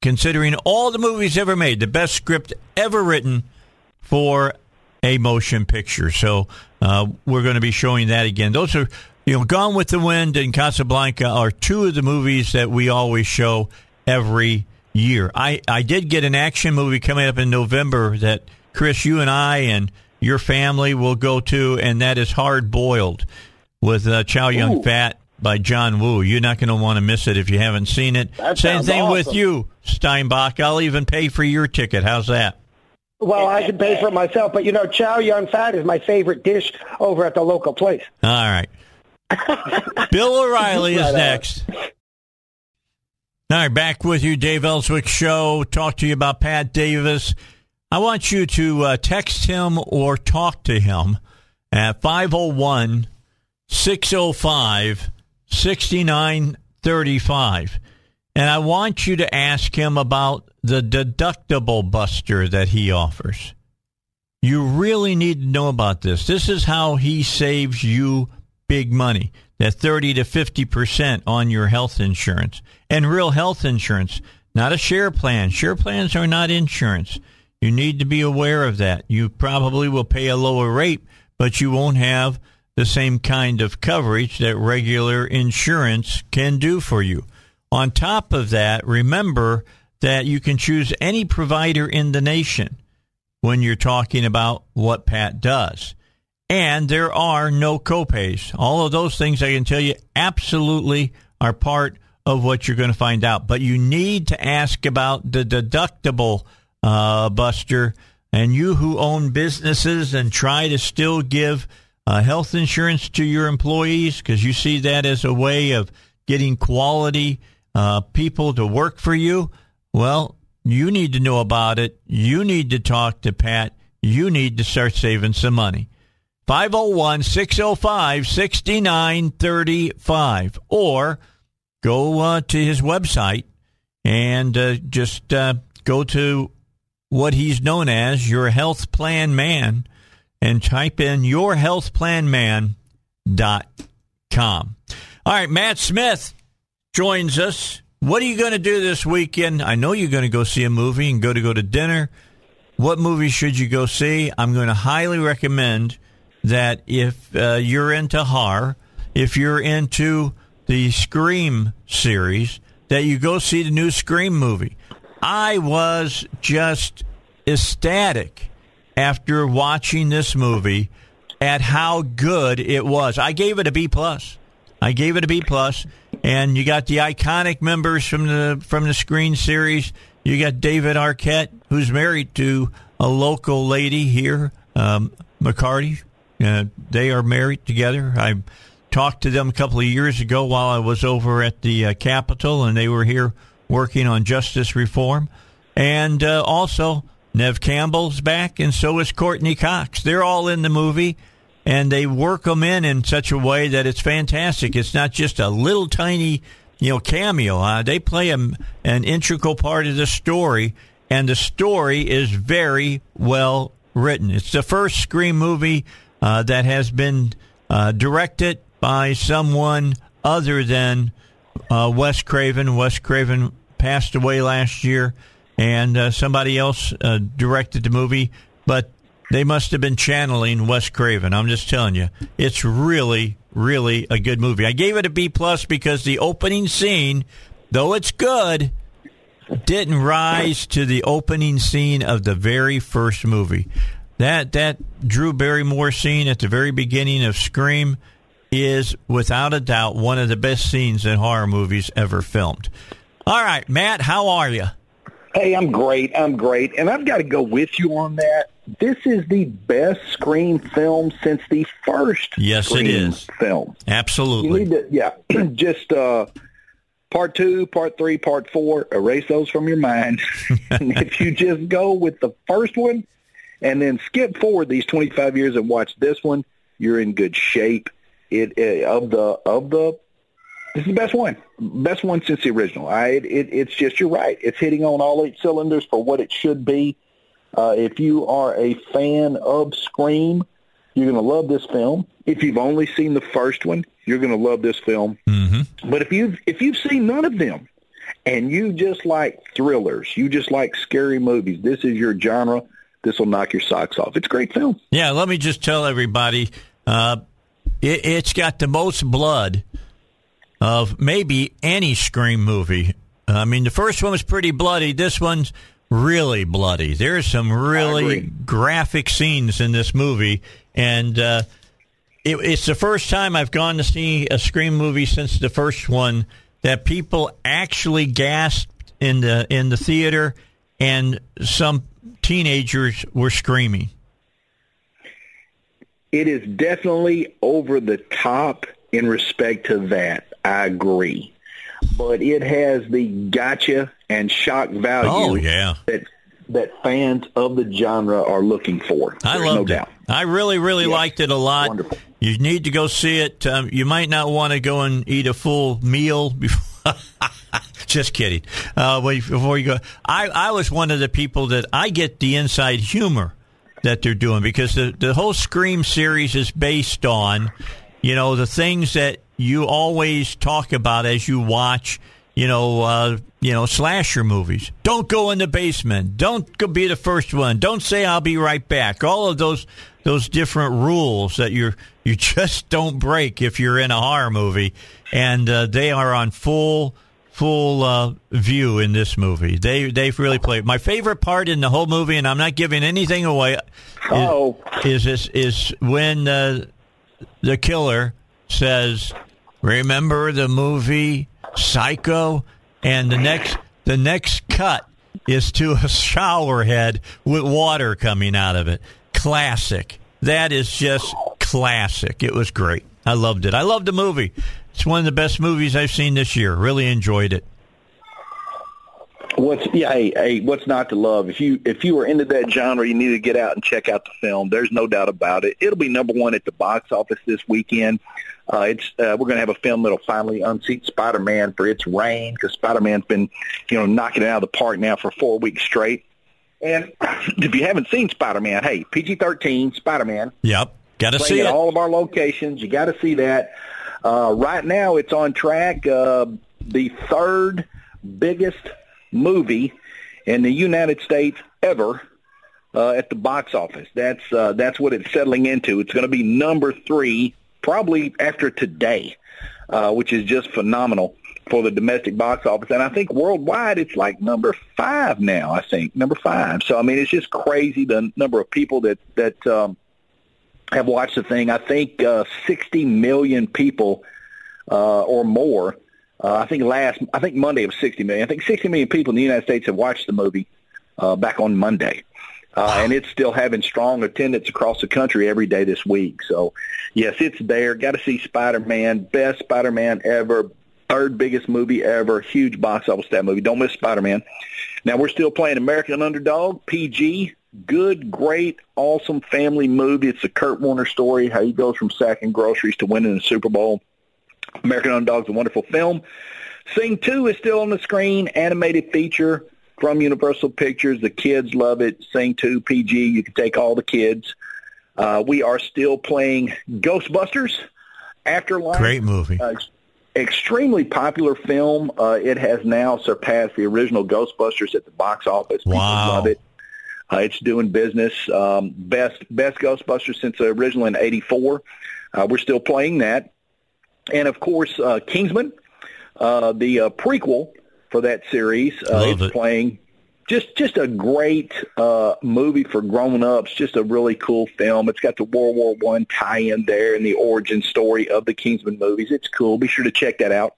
considering all the movies ever made, the best script ever written for a motion picture. So uh, we're going to be showing that again. Those are, you know, Gone with the Wind and Casablanca are two of the movies that we always show every year. I, I did get an action movie coming up in November that Chris, you and I and your family will go to, and that is Hard Boiled with uh, Chow Yun Fat by John Woo. You're not going to want to miss it if you haven't seen it. That Same thing awesome. with you, Steinbuch. I'll even pay for your ticket. How's that? Well, I can pay for it myself, but you know, Chow Yun Fat is my favorite dish over at the local place. All right. [laughs] Bill O'Reilly is next. All right, back with you, Dave Elswick Show. Talk to you about Pat Davis. I want you to uh, text him or talk to him at 501 605 6935. And I want you to ask him about the deductible buster that he offers. You really need to know about this. This is how he saves you big money that 30 to 50% on your health insurance and real health insurance, not a share plan. Share plans are not insurance. You need to be aware of that. You probably will pay a lower rate, but you won't have the same kind of coverage that regular insurance can do for you. On top of that, remember that you can choose any provider in the nation when you're talking about what Pat does. And there are no copays. All of those things I can tell you absolutely are part of what you're going to find out. But you need to ask about the deductible, uh, Buster. And you who own businesses and try to still give uh, health insurance to your employees because you see that as a way of getting quality uh, people to work for you. Well, you need to know about it. You need to talk to Pat. You need to start saving some money. 501 605 6935 or go uh, to his website and uh, just uh, go to what he's known as your health plan man and type in yourhealthplanman.com. All right, Matt Smith joins us. What are you going to do this weekend? I know you're going to go see a movie and go to go to dinner. What movie should you go see? I'm going to highly recommend that if uh, you're into horror, if you're into the Scream series, that you go see the new Scream movie. I was just ecstatic after watching this movie at how good it was. I gave it a B plus. I gave it a B plus, and you got the iconic members from the from the Scream series. You got David Arquette, who's married to a local lady here, um, McCarty. Uh, they are married together. I talked to them a couple of years ago while I was over at the uh, Capitol, and they were here working on justice reform. And uh, also, Neve Campbell's back, and so is Courteney Cox. They're all in the movie, and they work them in in such a way that it's fantastic. It's not just a little tiny, you know, cameo. Uh, they play a, an integral part of the story, and the story is very well written. It's the first Scream movie uh, that has been uh, directed by someone other than uh, Wes Craven. Wes Craven passed away last year and uh, somebody else uh, directed the movie, but they must have been channeling Wes Craven. I'm just telling you, it's really, really a good movie. I gave it a B plus because the opening scene, though it's good, didn't rise to the opening scene of the very first movie. That that Drew Barrymore scene at the very beginning of Scream is without a doubt one of the best scenes in horror movies ever filmed. All right, Matt, how are you? Hey, I'm great. I'm great. And I've got to go with you on that. This is the best Scream film since the first yes, it is. film. Absolutely. You need to, yeah, [clears throat] just uh, part two, part three, part four, erase those from your mind. [laughs] and if you just go with the first one and then skip forward these 25 years and watch this one, you're in good shape. It uh, of the of the this is the best one, best one since the original. I, it, it's just you're right. It's hitting on all eight cylinders for what it should be. Uh, if you are a fan of Scream, you're going to love this film. If you've only seen the first one, you're going to love this film. Mm-hmm. But if you've if you've seen none of them, and you just like thrillers, you just like scary movies, this is your genre. This will knock your socks off. It's a great film. Yeah, let me just tell everybody, uh, it, it's got the most blood of maybe any Scream movie. I mean, the first one was pretty bloody. This one's really bloody. There's some really graphic scenes in this movie, and uh, it, it's the first time I've gone to see a Scream movie since the first one that people actually gasped in the in the theater, and some teenagers were screaming. It is definitely over the top in respect to that. I agree. But it has the gotcha and shock value oh, yeah. that that fans of the genre are looking for. I loved no it. doubt. I really, really Yes. liked it a lot. Wonderful. You need to go see it. Um, you might not want to go and eat a full meal [laughs] before. [laughs] Just kidding. Uh, before you go, I, I was one of the people that I get the inside humor that they're doing because the the whole Scream series is based on, you know, the things that you always talk about as you watch, you know, uh, you know, slasher movies. Don't go in the basement. Don't go be the first one. Don't say I'll be right back. All of those those different rules that you [laughs] you just don't break if you're in a horror movie, and uh, they are on full full uh, view in this movie. They they've really played. My favorite part in the whole movie, and I'm not giving anything away, is, Oh. is is, is when uh, the killer says, "Remember the movie Psycho?" And the next the next cut is to a shower head with water coming out of it. Classic. That is just classic. It was great. I loved it. I loved the movie. It's one of the best movies I've seen this year. Really enjoyed it. What's yeah, hey, hey, what's not to love? If you if you are into that genre, you need to get out and check out the film. There's no doubt about it. It'll be number one at the box office this weekend. Uh, it's uh, we're going to have a film that'll finally unseat Spider-Man for its reign because Spider-Man's been you know knocking it out of the park now for four weeks straight. And [clears throat] if you haven't seen Spider-Man, hey, PG-13 Spider-Man, Yep. Got to see at it. all of our locations. You got to see that. Uh, right now, it's on track. Uh, the third biggest movie in the United States ever uh, at the box office. That's uh, that's what it's settling into. It's going to be number three, probably after today, uh, which is just phenomenal for the domestic box office. And I think worldwide, it's like number five now. I think number five. So I mean, it's just crazy the number of people that that. Um, have watched the thing. I think uh, 60 million people uh, or more. Uh, I think last, I think Monday was 60 million. I think 60 million people in the United States have watched the movie uh, back on Monday. Uh, and it's still having strong attendance across the country every day this week. So, yes, it's there. Got to see Spider-Man, best Spider-Man ever, third biggest movie ever, huge box office that movie. Don't miss Spider-Man. Now we're still playing American Underdog, PG, good, great, awesome family movie. It's a Kurt Warner story, how he goes from sacking groceries to winning the Super Bowl. American Underdog's a wonderful film. Sing 2 is still on the screen, animated feature from Universal Pictures. The kids love it. Sing 2 PG, you can take all the kids. Uh, we are still playing Ghostbusters Afterlife. Great movie. Uh, extremely popular film. Uh, it has now surpassed the original Ghostbusters at the box office. People Wow. love it. Uh, it's doing business. Um, best best Ghostbusters since the original in '84. Uh, we're still playing that, and of course, uh, Kingsman, uh, the uh, prequel for that series, uh, is it. playing. Just just a great uh, movie for grown ups. Just a really cool film. It's got the World War One tie in there and the origin story of the Kingsman movies. It's cool. Be sure to check that out.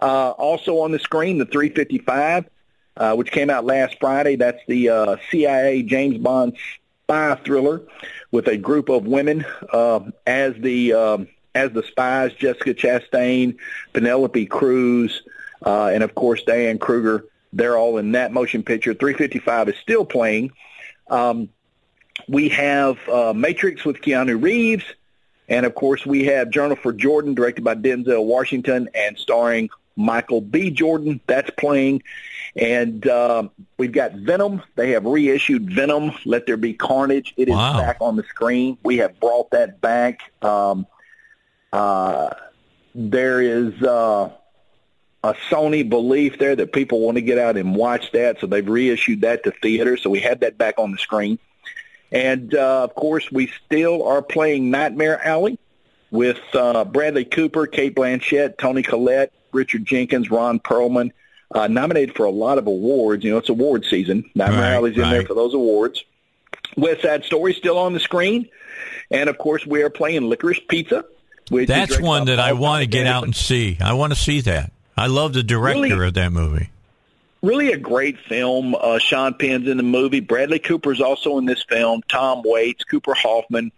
Uh, also on the screen, the 355, uh, which came out last Friday. That's the uh, CIA James Bond spy thriller with a group of women uh, as the um, as the spies: Jessica Chastain, Penelope Cruz, uh, and of course Diane Kruger. They're all in that motion picture. 355 is still playing. Um, we have uh, Matrix with Keanu Reeves. And of course, we have Journal for Jordan, directed by Denzel Washington and starring Michael B. Jordan. That's playing. And um, we've got Venom. They have reissued Venom, Let There Be Carnage. It is Wow. back on the screen. We have brought that back. Um, uh, there is uh, a Sony belief there that people want to get out and watch that, so they've reissued that to theaters. So we have that back on the screen. And uh, of course, we still are playing Nightmare Alley with uh, Bradley Cooper, Cate Blanchett, Toni Collette, Richard Jenkins, Ron Perlman, uh, nominated for a lot of awards. You know, it's award season. Nightmare Right, Alley's in there for those awards. West Side Story still on the screen, and of course, we are playing Licorice Pizza. That's one that I want to get out and see. I want to see that. I love the director Really? of that movie. really a great film. Uh, Sean Penn's in the movie. Bradley Cooper's also in this film. Tom Waits, Cooper Hoffman,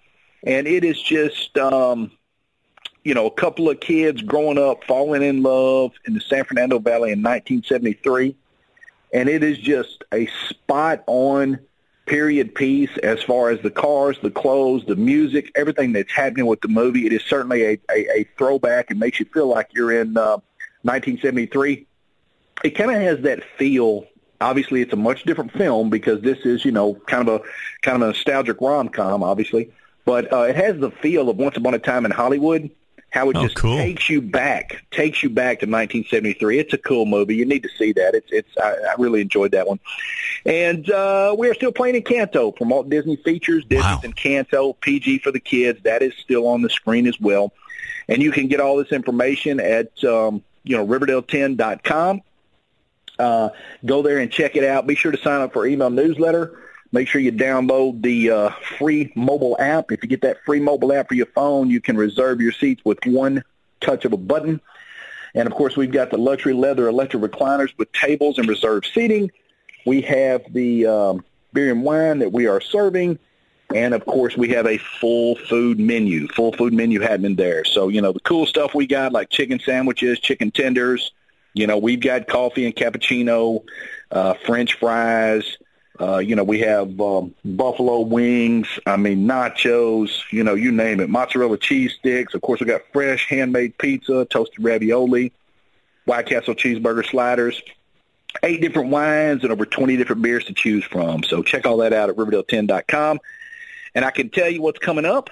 and it is just um, you know a couple of kids growing up, falling in love in the San Fernando Valley in 1973, and it is just a spot on period piece as far as the cars, the clothes, the music, everything that's happening with the movie. It is certainly a, a, a throwback and makes you feel like you're in uh, 1973 it kind of has that feel. Obviously, it's a much different film because this is, you know, kind of a kind of a nostalgic rom com, obviously. But uh, it has the feel of Once Upon a Time in Hollywood. How it Oh, just cool. takes you back, takes you back to 1973. It's a cool movie. You need to see that. It's it's. I, I really enjoyed that one. And uh, we are still playing Encanto from Walt Disney Features. Disney's Wow. Encanto, PG for the kids. That is still on the screen as well. And you can get all this information at um, you know, Riverdale10.com. Uh, go there and check it out. Be sure to sign up for email newsletter. Make sure you download the uh, free mobile app. If you get that free mobile app for your phone, you can reserve your seats with one touch of a button. And of course, we've got the luxury leather electric recliners with tables and reserved seating. We have the um, beer and wine that we are serving. And of course, we have a full food menu, full food menu happening there. So, you know, the cool stuff we got like chicken sandwiches, chicken tenders. You know, we've got coffee and cappuccino, uh, French fries. Uh, you know, we have um, buffalo wings. I mean, nachos. You know, you name it. Mozzarella cheese sticks. Of course, we got fresh handmade pizza, toasted ravioli, White Castle cheeseburger sliders, eight different wines, and over 20 different beers to choose from. So check all that out at Riverdale10.com. And I can tell you what's coming up.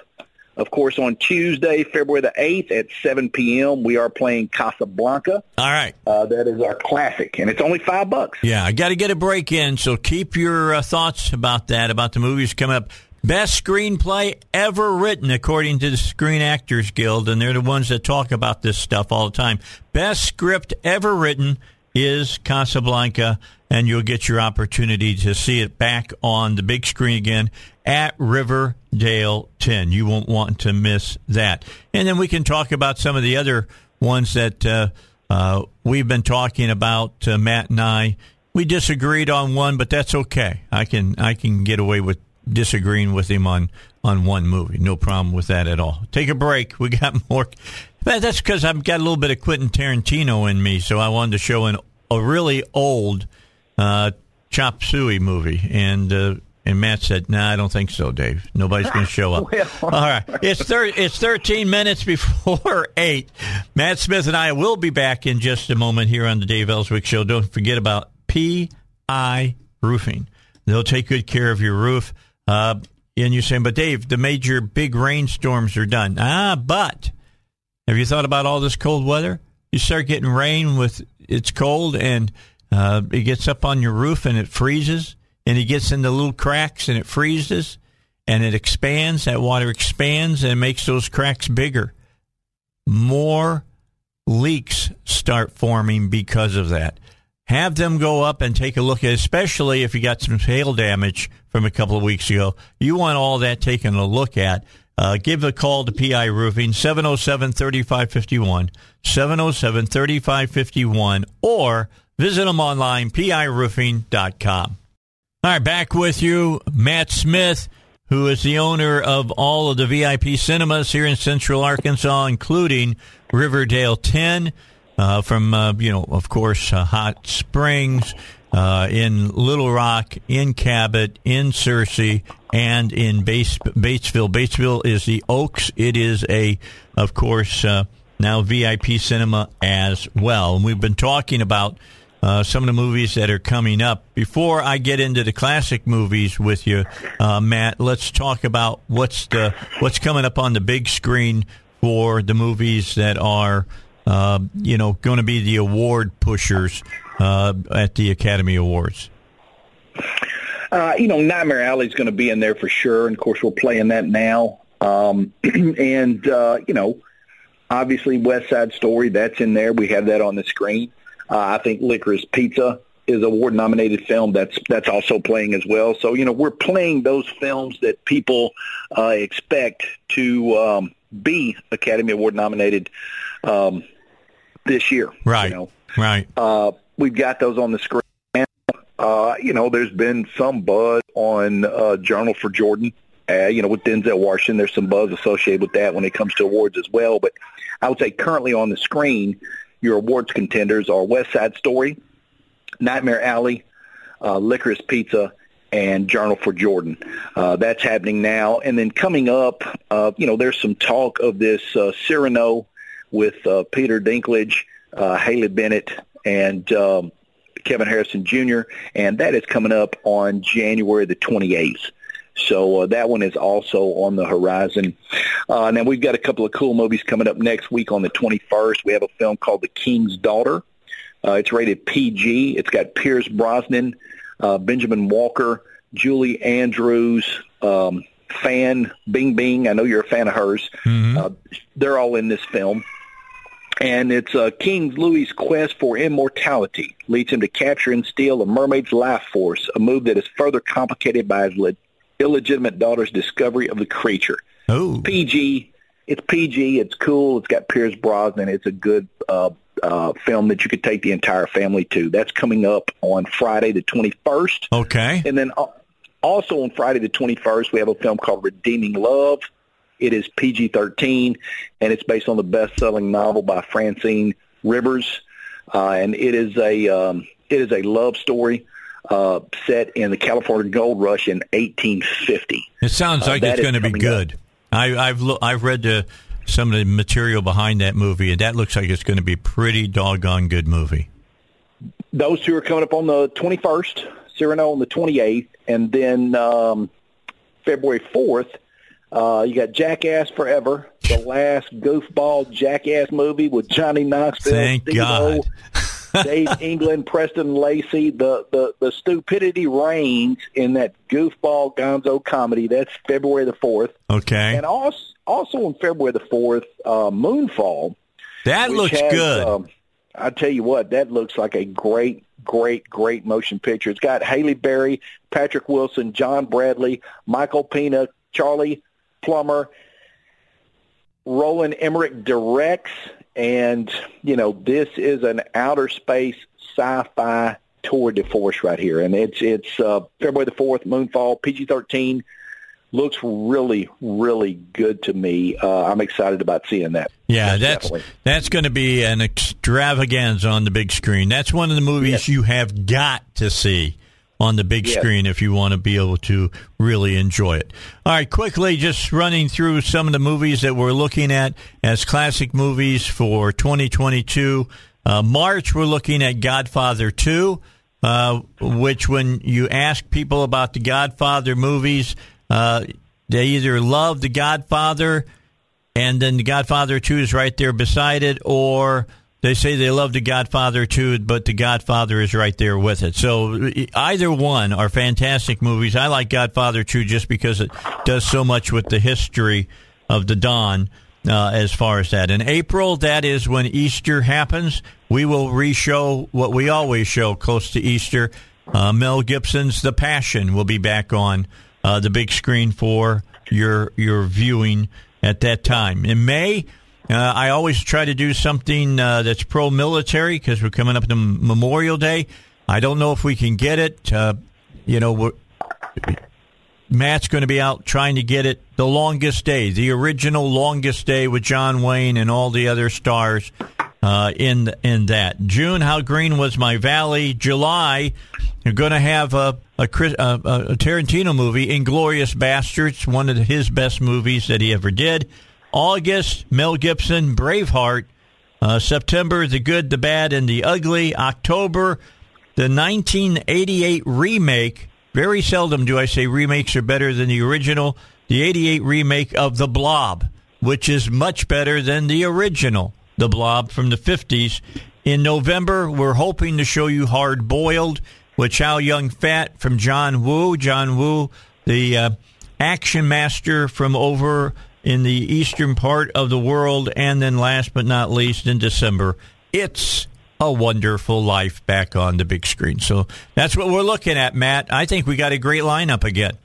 Of course, on Tuesday, February the 8th at 7 p.m., we are playing Casablanca. All right. Uh, that is our classic, and it's only five bucks. Yeah, I got to get a break in, so keep your uh, thoughts about that, about the movies coming up. Best screenplay ever written, according to the Screen Actors Guild, and they're the ones that talk about this stuff all the time. Best script ever written is Casablanca, and you'll get your opportunity to see it back on the big screen again at Riverdale 10. You won't want to miss that. And then we can talk about some of the other ones that uh, uh, we've been talking about, uh, Matt and I. We disagreed on one, but that's okay. I can I can get away with disagreeing with him on on one movie. No problem with that at all. Take a break. We got [laughs] more. That's because I've got a little bit of Quentin Tarantino in me, so I wanted to show an, a really old uh, chop suey movie, and uh, and Matt said, "No, nah, I don't think so, Dave. Nobody's going to show up." [laughs] well, All right, it's thir- it's 13 minutes before [laughs] eight. Matt Smith and I will be back in just a moment here on the Dave Elswick Show. Don't forget about PI Roofing. They'll take good care of your roof. Uh, and you're saying, but Dave, the major big rainstorms are done. Ah, but have you thought about all this cold weather? You start getting rain with it's cold and uh, it gets up on your roof and it freezes and it gets into little cracks and it freezes and it expands. That water expands and makes those cracks bigger. More leaks start forming because of that have them go up and take a look at, especially if you got some hail damage from a couple of weeks ago. You want all that taken a look at. Uh, give a call to PI Roofing, 707 3551, 707 3551, or visit them online, piroofing.com. All right, back with you, Matt Smith, who is the owner of all of the VIP cinemas here in Central Arkansas, including Riverdale 10 uh, from, uh, you know, of course, uh, Hot Springs, uh, in Little Rock, in Cabot, in Searcy, and in Bates- Batesville. Batesville is the Oaks. It is a, of course, uh, now VIP cinema as well. And we've been talking about uh, some of the movies that are coming up. Before I get into the classic movies with you, uh, Matt, let's talk about what's the what's coming up on the big screen for the movies that are uh, you know, going to be the award pushers uh, at the Academy Awards? Uh, you know, Nightmare Alley is going to be in there for sure, and of course we're playing that now. Um, [clears throat] and uh, you know, obviously West Side Story that's in there. We have that on the screen. Uh, I think Licorice Pizza is award nominated film that's that's also playing as well. So you know, we're playing those films that people uh, expect to um, be Academy Award nominated um, this year. Right. You know? Right. Uh, we've got those on the screen. Uh, you know, there's been some buzz on uh, Journal for Jordan. Uh, you know, with Denzel Washington, there's some buzz associated with that when it comes to awards as well. But I would say currently on the screen, your awards contenders are West Side Story, Nightmare Alley, uh, Licorice Pizza, and Journal for Jordan. Uh, that's happening now. And then coming up, uh, you know, there's some talk of this uh, Cyrano with uh, Peter Dinklage, uh, Haley Bennett, and um, Kevin Harrison Jr., and that is coming up on January the 28th. So uh, that one is also on the horizon. Uh, and then we've got a couple of cool movies coming up next week on the 21st. We have a film called The King's Daughter. Uh, it's rated PG. It's got Pierce Brosnan, uh, Benjamin Walker, Julie Andrews, um, fan Bing Bing. I know you're a fan of hers. Mm-hmm. Uh, they're all in this film. And it's uh, King Louis's quest for immortality leads him to capture and steal a mermaid's life force, a move that is further complicated by his le- illegitimate daughter's discovery of the creature. Oh, PG. It's PG. It's cool. It's got Pierce Brosnan. It's a good uh, uh, film that you could take the entire family to. That's coming up on Friday the 21st. okay. And then uh, also on Friday the 21st, we have a film called Redeeming Love. It is PG-13, and it's based on the best-selling novel by Francine Rivers, uh, and it is a um, it is a love story uh, set in the California Gold Rush in 1850. It sounds Uh, like that it's going to be good. I, I've lo- I've read the, some of the material behind that movie, and that looks like it's going to be a pretty doggone good movie. Those two are coming up on the 21st, Cyrano on the 28th, and then um, February 4th, uh, you got Jackass Forever, the last goofball Jackass movie with Johnny Knoxville, Thank Steve-O, [laughs] Dave England, Preston Lacey. The, the, the stupidity reigns in that goofball gonzo comedy. That's February the 4th. Okay, And also, also on February the 4th, uh, Moonfall. that looks has, good. Um, I tell you what, that looks like a great, great, great motion picture. It's got Halle Berry, Patrick Wilson, John Bradley, Michael Pena, Charlie Plummer, Roland Emmerich directs, and you know this is an outer space sci-fi tour de force right here, and it's it's uh, February the fourth, Moonfall, PG-13. Looks really, really good to me. Uh, I'm excited about seeing that. yeah, that's definitely. that's going to be an extravaganza on the big screen. That's one of the movies Yes. you have got to see on the big Yes. screen if you want to be able to really enjoy it. All right, quickly, just running through some of the movies that we're looking at as classic movies for 2022. Uh, March, we're looking at Godfather 2, uh, which when you ask people about the Godfather movies, uh, they either love the Godfather and then the Godfather 2 is right there beside it, or they say they love the Godfather too, but the Godfather is right there with it. So either one are fantastic movies. I like Godfather 2 just because it does so much with the history of the Don. Uh, as far as that. In April, that is when Easter happens. We will re-show what we always show close to Easter. Uh, Mel Gibson's The Passion will be back on uh, the big screen for your your viewing at that time. In May, uh, I always try to do something uh, that's pro military because we're coming up to Memorial Day. I don't know if we can get it. Uh, you know, Matt's going to be out trying to get it. The longest day, the original longest day with John Wayne and all the other stars uh, in in that. June, how green was my valley? July, you're going to have a a, a a Tarantino movie, Inglourious Basterds, one of his best movies that he ever did. August, Mel Gibson, Braveheart. Uh, September, The Good, the Bad, and the Ugly. October, the 1988 remake. Very seldom do I say remakes are better than the original. The 88 remake of The Blob, which is much better than the original, The Blob from the 50s. In November, we're hoping to show you Hard Boiled with Chow Yun Fat from John Woo. John Woo, the uh, action master from over in the eastern part of the world. And then last but not least, in December, it's a wonderful life back on the big screen. So that's what we're looking at, Matt. I think we got a great lineup again.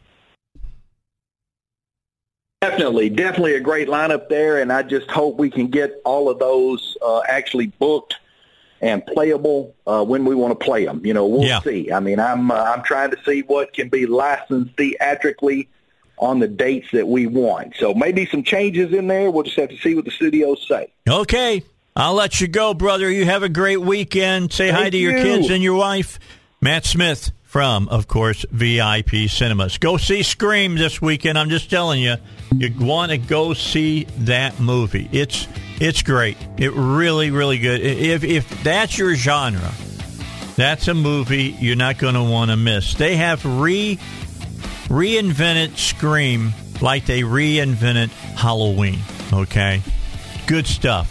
Definitely, definitely a great lineup there, and I just hope we can get all of those uh, actually booked and playable uh, when we want to play them. You know, we'll Yeah. see. I mean, I'm uh, I'm trying to see what can be licensed theatrically on the dates that we want. So maybe some changes in there. We'll just have to see what the studios say. Okay. I'll let you go, brother. You have a great weekend. Say hi Thank to your kids and your wife. Matt Smith from, of course, VIP Cinemas. Go see Scream this weekend. I'm just telling you, you want to go see that movie. It's it's great. It really, really good. If if that's your genre, that's a movie you're not going to want to miss. They have re reinvented Scream like they reinvented Halloween. Okay, good stuff.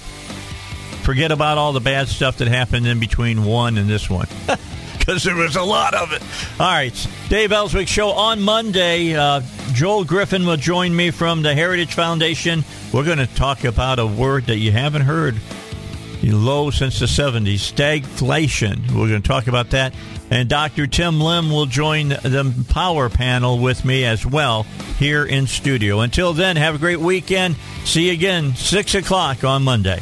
Forget about all the bad stuff that happened in between one and this one. [laughs] Because there was a lot of it. All right. Dave Elswick Show on Monday. Uh, Joel Griffith will join me from the Heritage Foundation. We're going to talk about a word that you haven't heard low since the 70s, stagflation. We're going to talk about that. And Dr. Tim Lim will join the power panel with me as well here in studio. Until then, have a great weekend. See you again, 6 o'clock on Monday.